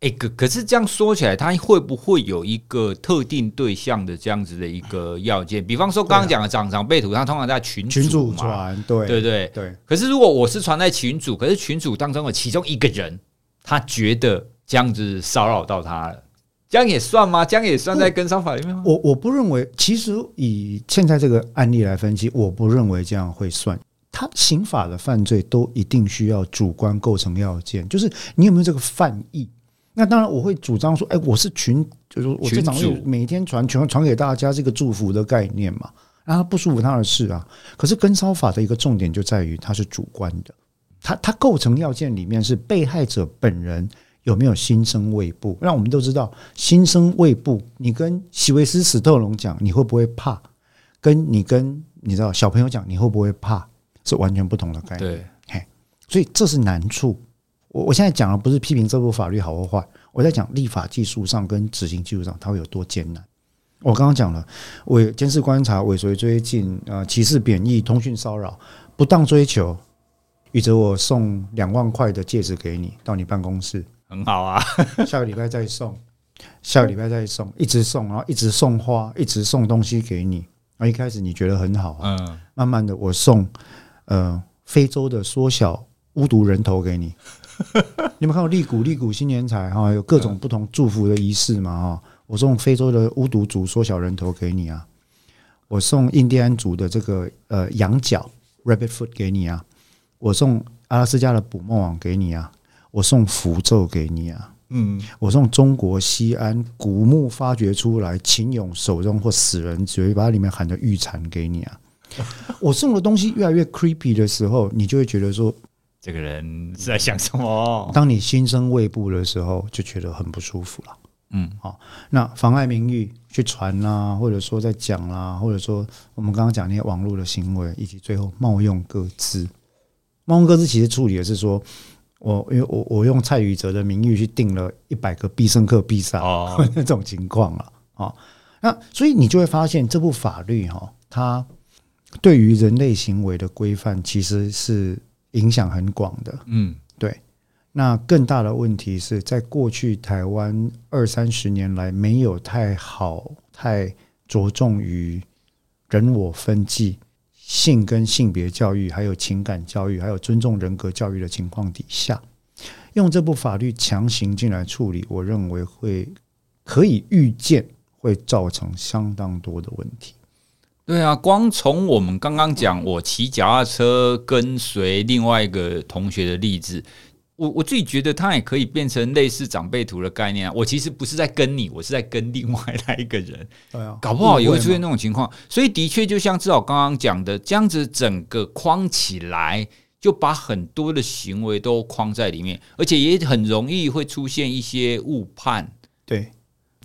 S2: 哎，可可是这样说起来，他会不会有一个特定对象的这样子的一个要件？比方说刚刚讲的长长辈图，他通常在群群主传，对对对对。可是如果我是传在群主，可是群主当中的其中一个人，他觉得这样子骚扰到他了，这样也算吗？这样也算在跟商法里面吗？我我不认为。其实以现在这个案例来分析，我不认为这样会算。他刑法的犯罪都一定需要主观构成要件，就是你有没有这个犯意。那当然，我会主张说，哎，我是群，就是我这场每天传传传给大家这个祝福的概念嘛，让他不舒服他的事啊。可是跟骚法的一个重点就在于它是主观的，它它构成要件里面是被害者本人有没有心生畏怖。让我们都知道，心生畏怖，你跟席维斯史特龙讲你会不会怕，跟你跟你知道小朋友讲你会不会怕，是完全不同的概念。对，嘿，所以这是难处。我我现在讲的不是批评这部法律好或坏，我在讲立法技术上跟执行技术上它会有多艰难。我刚刚讲了，尾监视观察、尾随追进、呃歧视贬义、通讯骚扰、不当追求，宇哲我送两万块的戒指给你，到你办公室，很好啊。下个礼拜再送，下个礼拜再送，一直送，然后一直送花，一直送东西给你。然后一开始你觉得很好，啊，嗯，慢慢的我送呃非洲的缩小巫毒人头给你。你们看过利古利古新年财哈，有各种不同祝福的仪式嘛哈。我送非洲的巫毒族缩小人头给你啊，我送印第安族的这个呃羊角 rabbit foot 给你啊，我送阿拉斯加的捕梦网给你啊，我送符咒给你啊，嗯，我送中国西安古墓发掘出来秦俑手中或死人嘴巴里面含的玉蝉给你啊。我送的东西越来越 creepy 的时候，你就会觉得说。这个人是在想什么？当你心生畏怖的时候，就觉得很不舒服了。嗯，好，那妨碍名誉去传啦，或者说在讲啦，或者说我们刚刚讲那些网络的行为，以及最后冒用各自。冒用各自其实处理的是说，我因为我我用蔡宇哲的名誉去订了一百个必胜客必杀哦，那种情况了。啊，那所以你就会发现这部法律哈，它对于人类行为的规范其实是。影响很广的，嗯，对。那更大的问题是在过去台湾二三十年来，没有太好、太着重于人我分际、性跟性别教育，还有情感教育，还有尊重人格教育的情况底下，用这部法律强行进来处理，我认为会可以预见会造成相当多的问题。
S1: 对啊，光从我们刚刚讲我骑脚踏车跟随另外一个同学的例子。我我自己觉得，它也可以变成类似长辈图的概念啊。我其实不是在跟你，我是在跟另外来一个人。
S2: 对啊，
S1: 搞不好也会出现那种情况。所以的确，就像至少刚刚讲的，这样子整个框起来，就把很多的行为都框在里面，而且也很容易会出现一些误判。
S2: 对，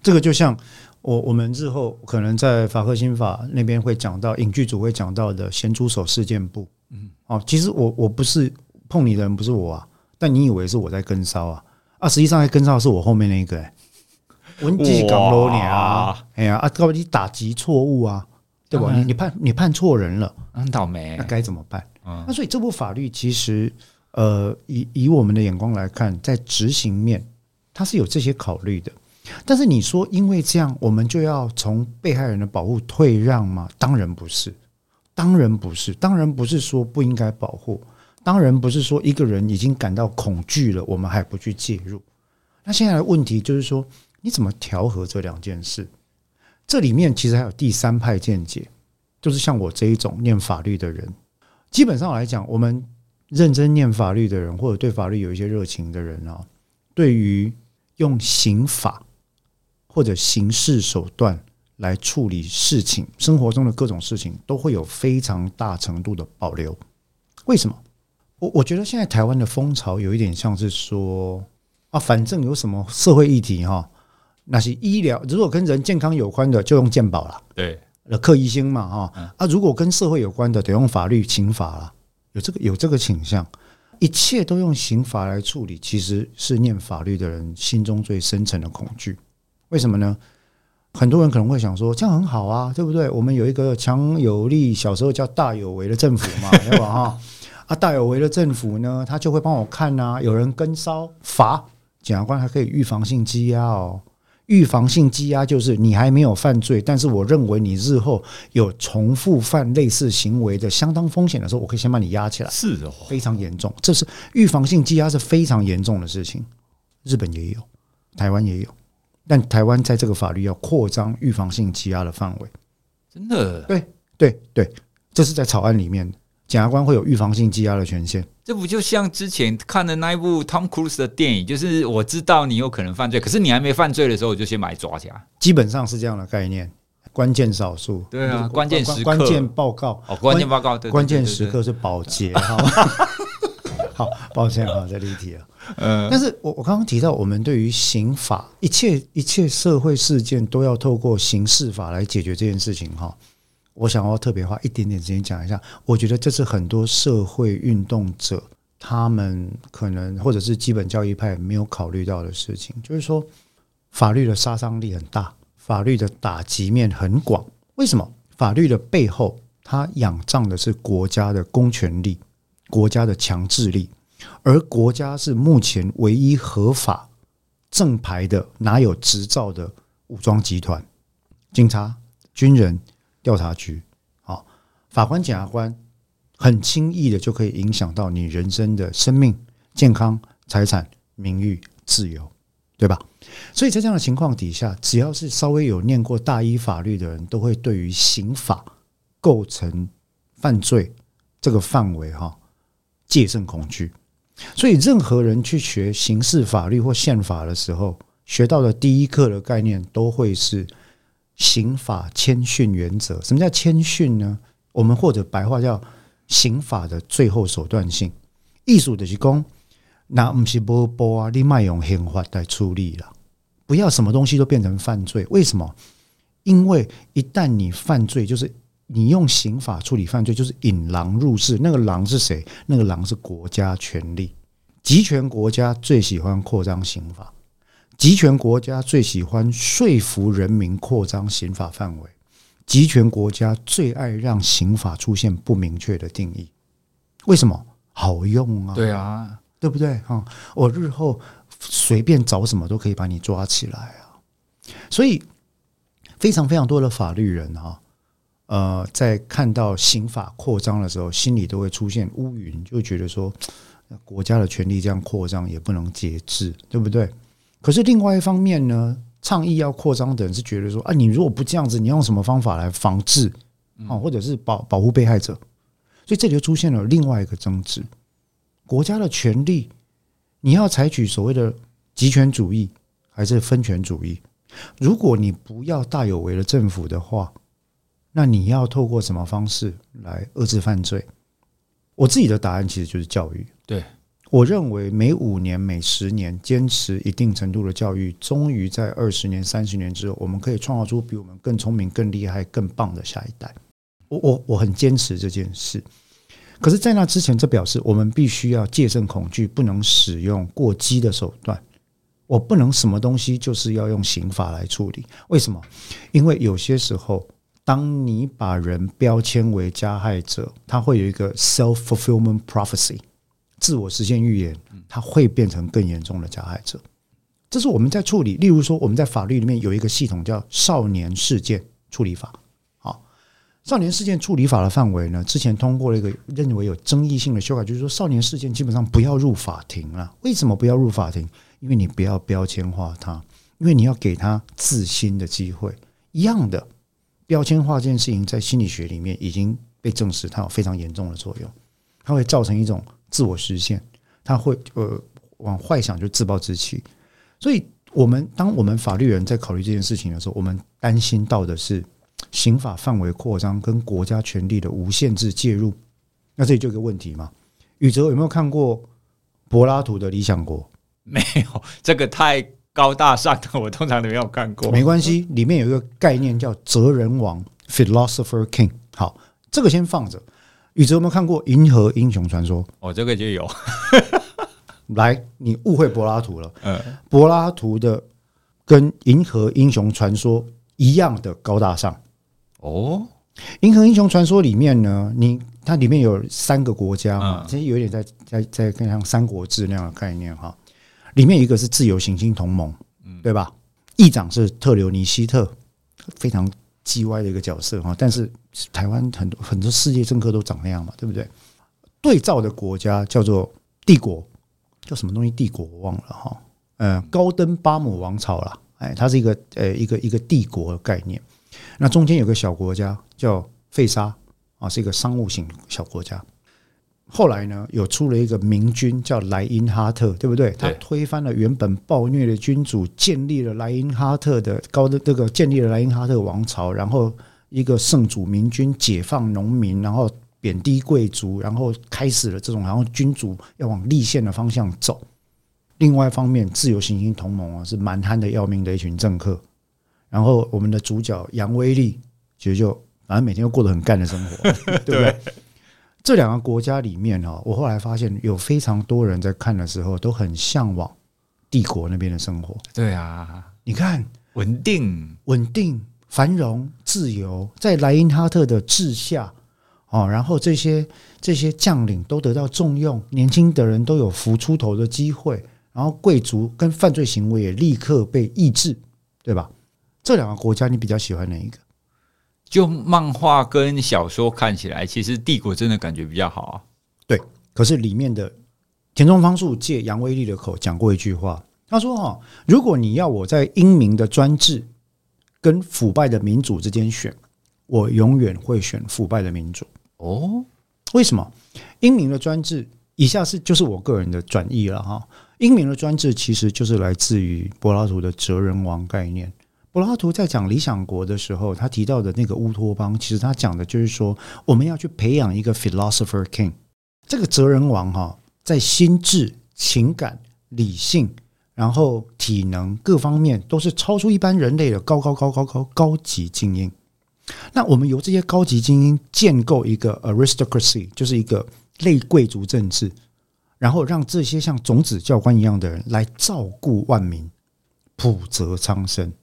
S2: 这个就像我我们日后可能在法科新法那边会讲到，影剧组会讲到的咸猪手事件簿。嗯，哦，其实我我不是碰你的人，不是我啊。但你以为是我在跟骚啊？啊，实际上在跟骚的是我后面那个、欸。哎，我自己讲多年啊，哎呀啊，告诉你打击错误啊，对吧？你你判你判错人了，
S1: 很倒霉。
S2: 那该怎么办？那所以这部法律其实，呃，以以我们的眼光来看，在执行面它是有这些考虑的。但是你说，因为这样，我们就要从被害人的保护退让吗？当然不是，当然不是，当然不是说不应该保护。当然不是说一个人已经感到恐惧了，我们还不去介入。那现在的问题就是说，你怎么调和这两件事？这里面其实还有第三派见解，就是像我这一种念法律的人。基本上来讲，我们认真念法律的人，或者对法律有一些热情的人啊，对于用刑法或者刑事手段来处理事情，生活中的各种事情，都会有非常大程度的保留。为什么？我我觉得现在台湾的风潮有一点像是说啊，反正有什么社会议题哈，那些医疗，如果跟人健康有关的就用健保了，
S1: 对，
S2: 刻医生嘛哈啊，如果跟社会有关的得用法律刑法了，有这个有这个倾向，一切都用刑法来处理，其实是念法律的人心中最深层的恐惧。为什么呢？很多人可能会想说，这样很好啊，对不对？我们有一个强有力，小时候叫大有为的政府嘛，对吧？哈。啊，大有为的政府呢，他就会帮我看呐、啊，有人跟梢罚，检察官还可以预防性羁押哦。预防性羁押就是你还没有犯罪，但是我认为你日后有重复犯类似行为的相当风险的时候，我可以先把你压起来。
S1: 是哦，
S2: 非常严重，这是预防性羁押是非常严重的事情。日本也有，台湾也有，但台湾在这个法律要扩张预防性羁押的范围。
S1: 真的？
S2: 对对对，这是在草案里面的。检察官会有预防性羁押的权限，
S1: 这不就像之前看的那一部 Tom Cruise 的电影？就是我知道你有可能犯罪，可是你还没犯罪的时候，我就先把你抓起来。
S2: 基本上是这样的概念。关键少数，
S1: 对啊，关键时刻，
S2: 关键报告，
S1: 哦，关键报告，对，
S2: 关键时刻是保洁。好，抱歉啊，在离题了。嗯，但是我我刚刚提到，我们对于刑法，一切一切社会事件都要透过刑事法来解决这件事情哈。我想要特别花一点点时间讲一下，我觉得这是很多社会运动者他们可能或者是基本教育派没有考虑到的事情，就是说法律的杀伤力很大，法律的打击面很广。为什么？法律的背后，它仰仗的是国家的公权力、国家的强制力，而国家是目前唯一合法、正牌的、拿有执照的武装集团，警察、军人。调查局，啊，法官、检察官很轻易的就可以影响到你人生的生命、健康、财产、名誉、自由，对吧？所以在这样的情况底下，只要是稍微有念过大一法律的人，都会对于刑法构成犯罪这个范围哈，戒慎恐惧。所以，任何人去学刑事法律或宪法的时候，学到的第一课的概念都会是。刑法谦逊原则，什么叫谦逊呢？我们或者白话叫刑法的最后手段性。意思就是讲，那不是波波啊，你卖用刑法来处理了，不要什么东西都变成犯罪。为什么？因为一旦你犯罪，就是你用刑法处理犯罪，就是引狼入室。那个狼是谁？那个狼是国家权力，集权国家最喜欢扩张刑法。集权国家最喜欢说服人民扩张刑法范围，集权国家最爱让刑法出现不明确的定义。为什么？好用啊！
S1: 对啊，
S2: 对不对？哈，我日后随便找什么都可以把你抓起来啊！所以，非常非常多的法律人哈，呃，在看到刑法扩张的时候，心里都会出现乌云，就觉得说，国家的权力这样扩张也不能节制，对不对？可是另外一方面呢，倡议要扩张的人是觉得说啊，你如果不这样子，你用什么方法来防治啊，或者是保保护被害者？所以这里就出现了另外一个争执：国家的权力，你要采取所谓的集权主义还是分权主义？如果你不要大有为的政府的话，那你要透过什么方式来遏制犯罪？我自己的答案其实就是教育。
S1: 对。
S2: 我认为每五年、每十年坚持一定程度的教育，终于在二十年、三十年之后，我们可以创造出比我们更聪明、更厉害、更棒的下一代。我我我很坚持这件事。可是，在那之前，这表示我们必须要戒慎恐惧，不能使用过激的手段。我不能什么东西就是要用刑法来处理。为什么？因为有些时候，当你把人标签为加害者，他会有一个 self-fulfillment prophecy。自我实现预言，他会变成更严重的加害者。这是我们在处理。例如说，我们在法律里面有一个系统叫少年事件处理法。好，少年事件处理法的范围呢，之前通过了一个认为有争议性的修改，就是说少年事件基本上不要入法庭了。为什么不要入法庭？因为你不要标签化他，因为你要给他自新的机会。一样的，标签化这件事情在心理学里面已经被证实，它有非常严重的作用，它会造成一种。自我实现，它会呃往坏想就自暴自弃，所以我们当我们法律人在考虑这件事情的时候，我们担心到的是刑法范围扩张跟国家权力的无限制介入。那这里就有个问题嘛？宇哲有没有看过柏拉图的《理想国》？
S1: 没有，这个太高大上的，我通常都没有看过。
S2: 没关系，里面有一个概念叫“哲人王 ”（Philosopher King）。好，这个先放着。宇哲有没有看过《银河英雄传说》？
S1: 哦，这个就有。
S2: 来，你误会柏拉图了。嗯，柏拉图的跟《银河英雄传说》一样的高大上。哦，《银河英雄传说》里面呢，你它里面有三个国家嘛，其实有点在在在更像《三国志》那样的概念哈。里面一个是自由行星同盟，嗯，对吧？议长是特留尼希特，非常。叽歪的一个角色哈，但是台湾很多很多世界政客都长那样嘛，对不对？对照的国家叫做帝国，叫什么东西？帝国我忘了哈。呃，高登巴姆王朝啦，哎，它是一个呃一个一个帝国的概念。那中间有个小国家叫费沙啊，是一个商务型小国家。后来呢，有出了一个明君叫莱因哈特，对不对？他推翻了原本暴虐的君主，建立了莱因哈特的高的这个建立了莱因哈特王朝，然后一个圣主明君解放农民，然后贬低贵族，然后开始了这种然后君主要往立宪的方向走。另外一方面，自由行星同盟啊是蛮憨的要命的一群政客，然后我们的主角杨威利其实就反正每天都过得很干的生活，对不对？这两个国家里面哈，我后来发现有非常多人在看的时候都很向往帝国那边的生活。
S1: 对啊，
S2: 你看，
S1: 稳定、
S2: 稳定、繁荣、自由，在莱因哈特的治下哦，然后这些这些将领都得到重用，年轻的人都有浮出头的机会，然后贵族跟犯罪行为也立刻被抑制，对吧？这两个国家，你比较喜欢哪一个？
S1: 就漫画跟小说看起来，其实帝国真的感觉比较好啊。
S2: 对，可是里面的田中芳树借杨威利的口讲过一句话，他说：“哈，如果你要我在英明的专制跟腐败的民主之间选，我永远会选腐败的民主。”哦，为什么？英明的专制，以下是就是我个人的转译了哈。英明的专制其实就是来自于柏拉图的哲人王概念。柏拉图在讲《理想国》的时候，他提到的那个乌托邦，其实他讲的就是说，我们要去培养一个 philosopher king，这个哲人王哈，在心智、情感、理性，然后体能各方面都是超出一般人类的高高高高高高级精英。那我们由这些高级精英建构一个 aristocracy，就是一个类贵族政治，然后让这些像种子教官一样的人来照顾万民，普泽苍生。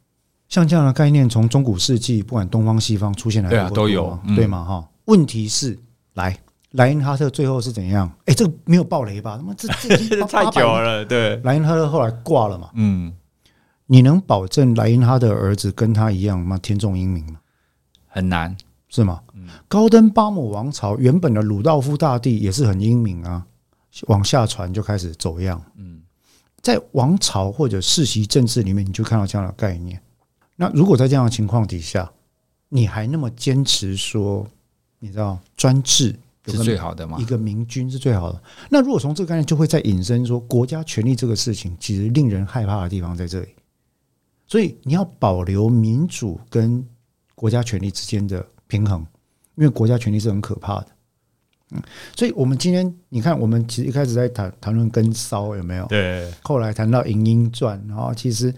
S2: 像这样的概念，从中古世纪不管东方西方出现来，对啊，
S1: 都有，
S2: 对吗？哈。问题是，来莱茵哈特最后是怎样？哎，这个没有爆雷吧？他妈这这
S1: 太久了，对。
S2: 莱茵哈特后来挂了嘛？嗯，你能保证莱茵哈特儿子跟他一样吗？天纵英明吗？
S1: 很难，
S2: 是吗？高登巴姆王朝原本的鲁道夫大帝也是很英明啊，往下传就开始走样。嗯，在王朝或者世袭政治里面，你就看到这样的概念。那如果在这样的情况底下，你还那么坚持说，你知道专制
S1: 是最好的吗？
S2: 一个明君是最好的。那如果从这个概念，就会再引申说，国家权力这个事情，其实令人害怕的地方在这里。所以你要保留民主跟国家权力之间的平衡，因为国家权力是很可怕的。嗯，所以我们今天你看，我们其实一开始在谈谈论跟骚有没有？
S1: 对。后
S2: 来谈到《银鹰传》，然后其实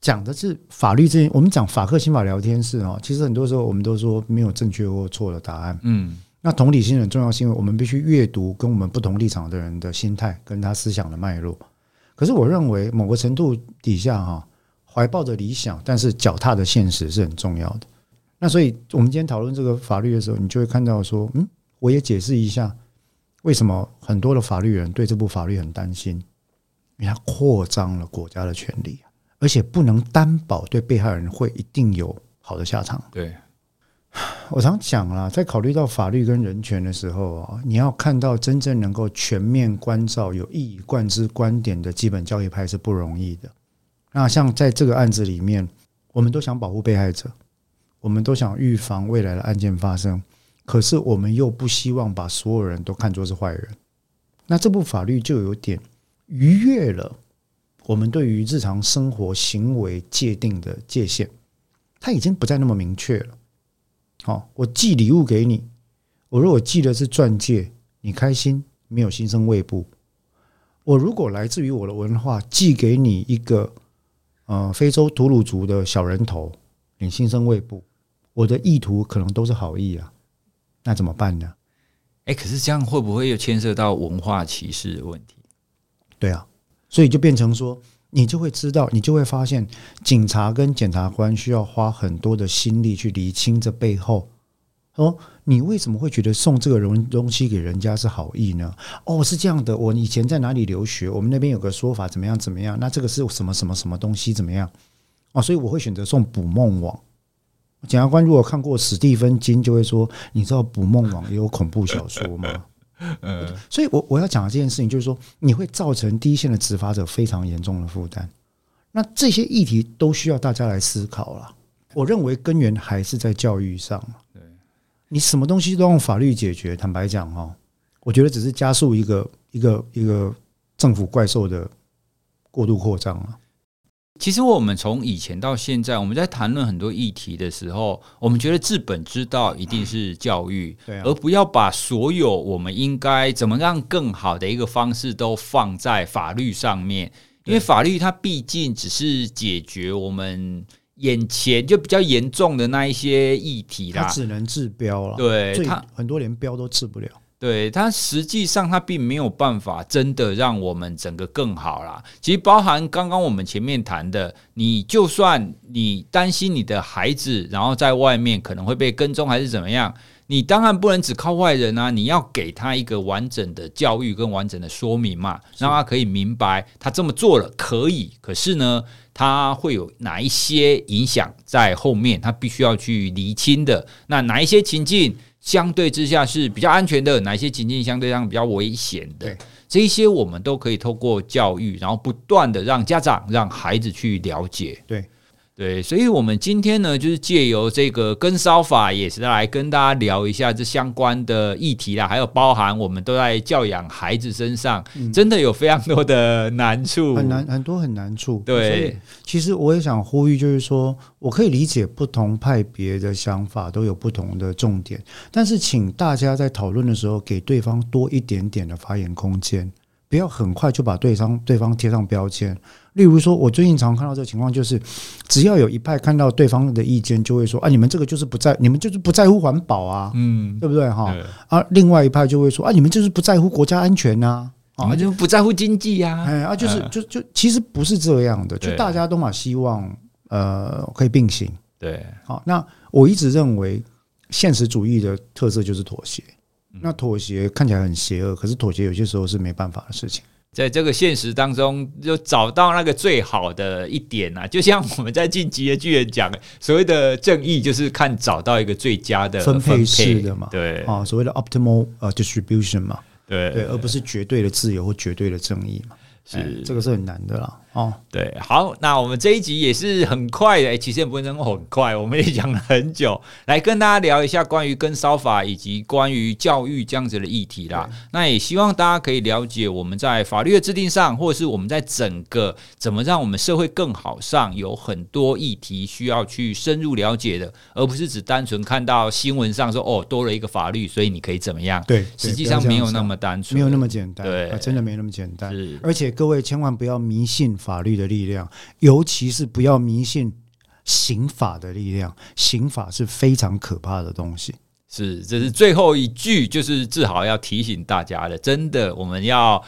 S2: 讲的是法律这件。我们讲法客心法聊天室啊，其实很多时候我们都说没有正确或错的答案。嗯。那同理心很重要，是因为我们必须阅读跟我们不同立场的人的心态跟他思想的脉络。可是我认为某个程度底下哈。怀抱着理想，但是脚踏的现实是很重要的。那所以，我们今天讨论这个法律的时候，你就会看到说，嗯，我也解释一下为什么很多的法律人对这部法律很担心，因为它扩张了国家的权利，而且不能担保对被害人会一定有好的下场。
S1: 对，
S2: 我常讲啦，在考虑到法律跟人权的时候啊，你要看到真正能够全面关照、有一以贯之观点的基本教育派是不容易的。那像在这个案子里面，我们都想保护被害者，我们都想预防未来的案件发生，可是我们又不希望把所有人都看作是坏人。那这部法律就有点逾越了我们对于日常生活行为界定的界限，它已经不再那么明确了。好，我寄礼物给你，我如果寄的是钻戒，你开心，没有心生畏怖；我如果来自于我的文化，寄给你一个。呃，非洲吐鲁族的小人头，你心生畏怖，我的意图可能都是好意啊，那怎么办呢？
S1: 哎，可是这样会不会又牵涉到文化歧视的问题？
S2: 对啊，所以就变成说，你就会知道，你就会发现，警察跟检察官需要花很多的心力去厘清这背后。哦，你为什么会觉得送这个东东西给人家是好意呢？哦，是这样的，我以前在哪里留学？我们那边有个说法，怎么样怎么样？那这个是什么什么什么东西？怎么样？哦，所以我会选择送捕梦网。检察官如果看过史蒂芬金，就会说：你知道捕梦网也有恐怖小说吗？嗯，所以我我要讲的这件事情，就是说你会造成第一线的执法者非常严重的负担。那这些议题都需要大家来思考了。我认为根源还是在教育上。你什么东西都用法律解决？坦白讲，哈，我觉得只是加速一个一个一个政府怪兽的过度扩张了。
S1: 其实我们从以前到现在，我们在谈论很多议题的时候，我们觉得治本之道一定是教育，对，而不要把所有我们应该怎么让更好的一个方式都放在法律上面，因为法律它毕竟只是解决我们。眼前就比较严重的那一些议题啦，
S2: 它只能治标了。
S1: 对，
S2: 它很多连标都治不了。
S1: 对，它实际上它并没有办法真的让我们整个更好啦。其实包含刚刚我们前面谈的，你就算你担心你的孩子，然后在外面可能会被跟踪还是怎么样，你当然不能只靠外人啊，你要给他一个完整的教育跟完整的说明嘛，让他可以明白他这么做了可以，可是呢，他会有哪一些影响在后面？他必须要去厘清的。那哪一些情境相对之下是比较安全的？哪些情境相对上比较危险的？这一些我们都可以透过教育，然后不断的让家长、让孩子去了解。
S2: 对。
S1: 对，所以，我们今天呢，就是借由这个跟烧法，也是来跟大家聊一下这相关的议题啦，还有包含我们都在教养孩子身上，真的有非常多的难处，
S2: 很难，很多很难处。
S1: 对，
S2: 其实我也想呼吁，就是说我可以理解不同派别的想法都有不同的重点，但是请大家在讨论的时候，给对方多一点点的发言空间，不要很快就把对方对方贴上标签。例如说，我最近常看到这个情况，就是只要有一派看到对方的意见，就会说：“啊，你们这个就是不在，你们就是不在乎环保啊，嗯，对不对？哈，啊，另外一派就会说：啊，你们就是不在乎国家安全呐，啊，
S1: 就不在乎经济呀，
S2: 哎，啊，就是就就其实不是这样的，就大家都嘛希望呃可以并行，
S1: 对，
S2: 好，那我一直认为现实主义的特色就是妥协，那妥协看起来很邪恶，可是妥协有些时候是没办法的事情。
S1: 在这个现实当中，就找到那个最好的一点啊，就像我们在进击的巨人讲，所谓的正义就是看找到一个最佳的
S2: 分配式的嘛，
S1: 对
S2: 啊，所谓的 optimal 呃 distribution 嘛，
S1: 对
S2: 对，而不是绝对的自由或绝对的正义嘛。
S1: 是、
S2: 哎、这个是很难的啦。哦，
S1: 对，好，那我们这一集也是很快的，欸、其实也不能说很快，我们也讲了很久，来跟大家聊一下关于跟烧法以及关于教育这样子的议题啦。那也希望大家可以了解我们在法律的制定上，或者是我们在整个怎么让我们社会更好上，有很多议题需要去深入了解的，而不是只单纯看到新闻上说哦多了一个法律，所以你可以怎么样？
S2: 对，
S1: 实际上没有那么单纯，
S2: 没有那么简单，
S1: 对，
S2: 真的没那么简单。
S1: 是，
S2: 而且各位千万不要迷信。法法律的力量，尤其是不要迷信刑法的力量。刑法是非常可怕的东西。
S1: 是，这是最后一句，就是志豪要提醒大家的。真的，我们要。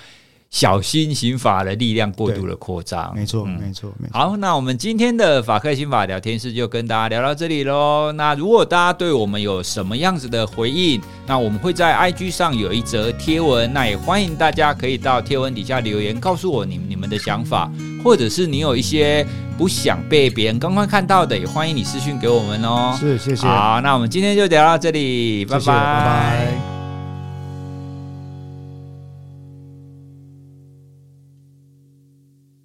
S1: 小心刑法的力量过度的扩张，
S2: 没错，没错，没错。
S1: 好，那我们今天的法客刑法聊天室就跟大家聊到这里喽。那如果大家对我们有什么样子的回应，那我们会在 IG 上有一则贴文，那也欢迎大家可以到贴文底下留言，告诉我你你们的想法，或者是你有一些不想被别人刚刚看到的，也欢迎你私讯给我们哦。
S2: 是，谢谢。
S1: 好，那我们今天就聊到这里，拜拜，拜拜。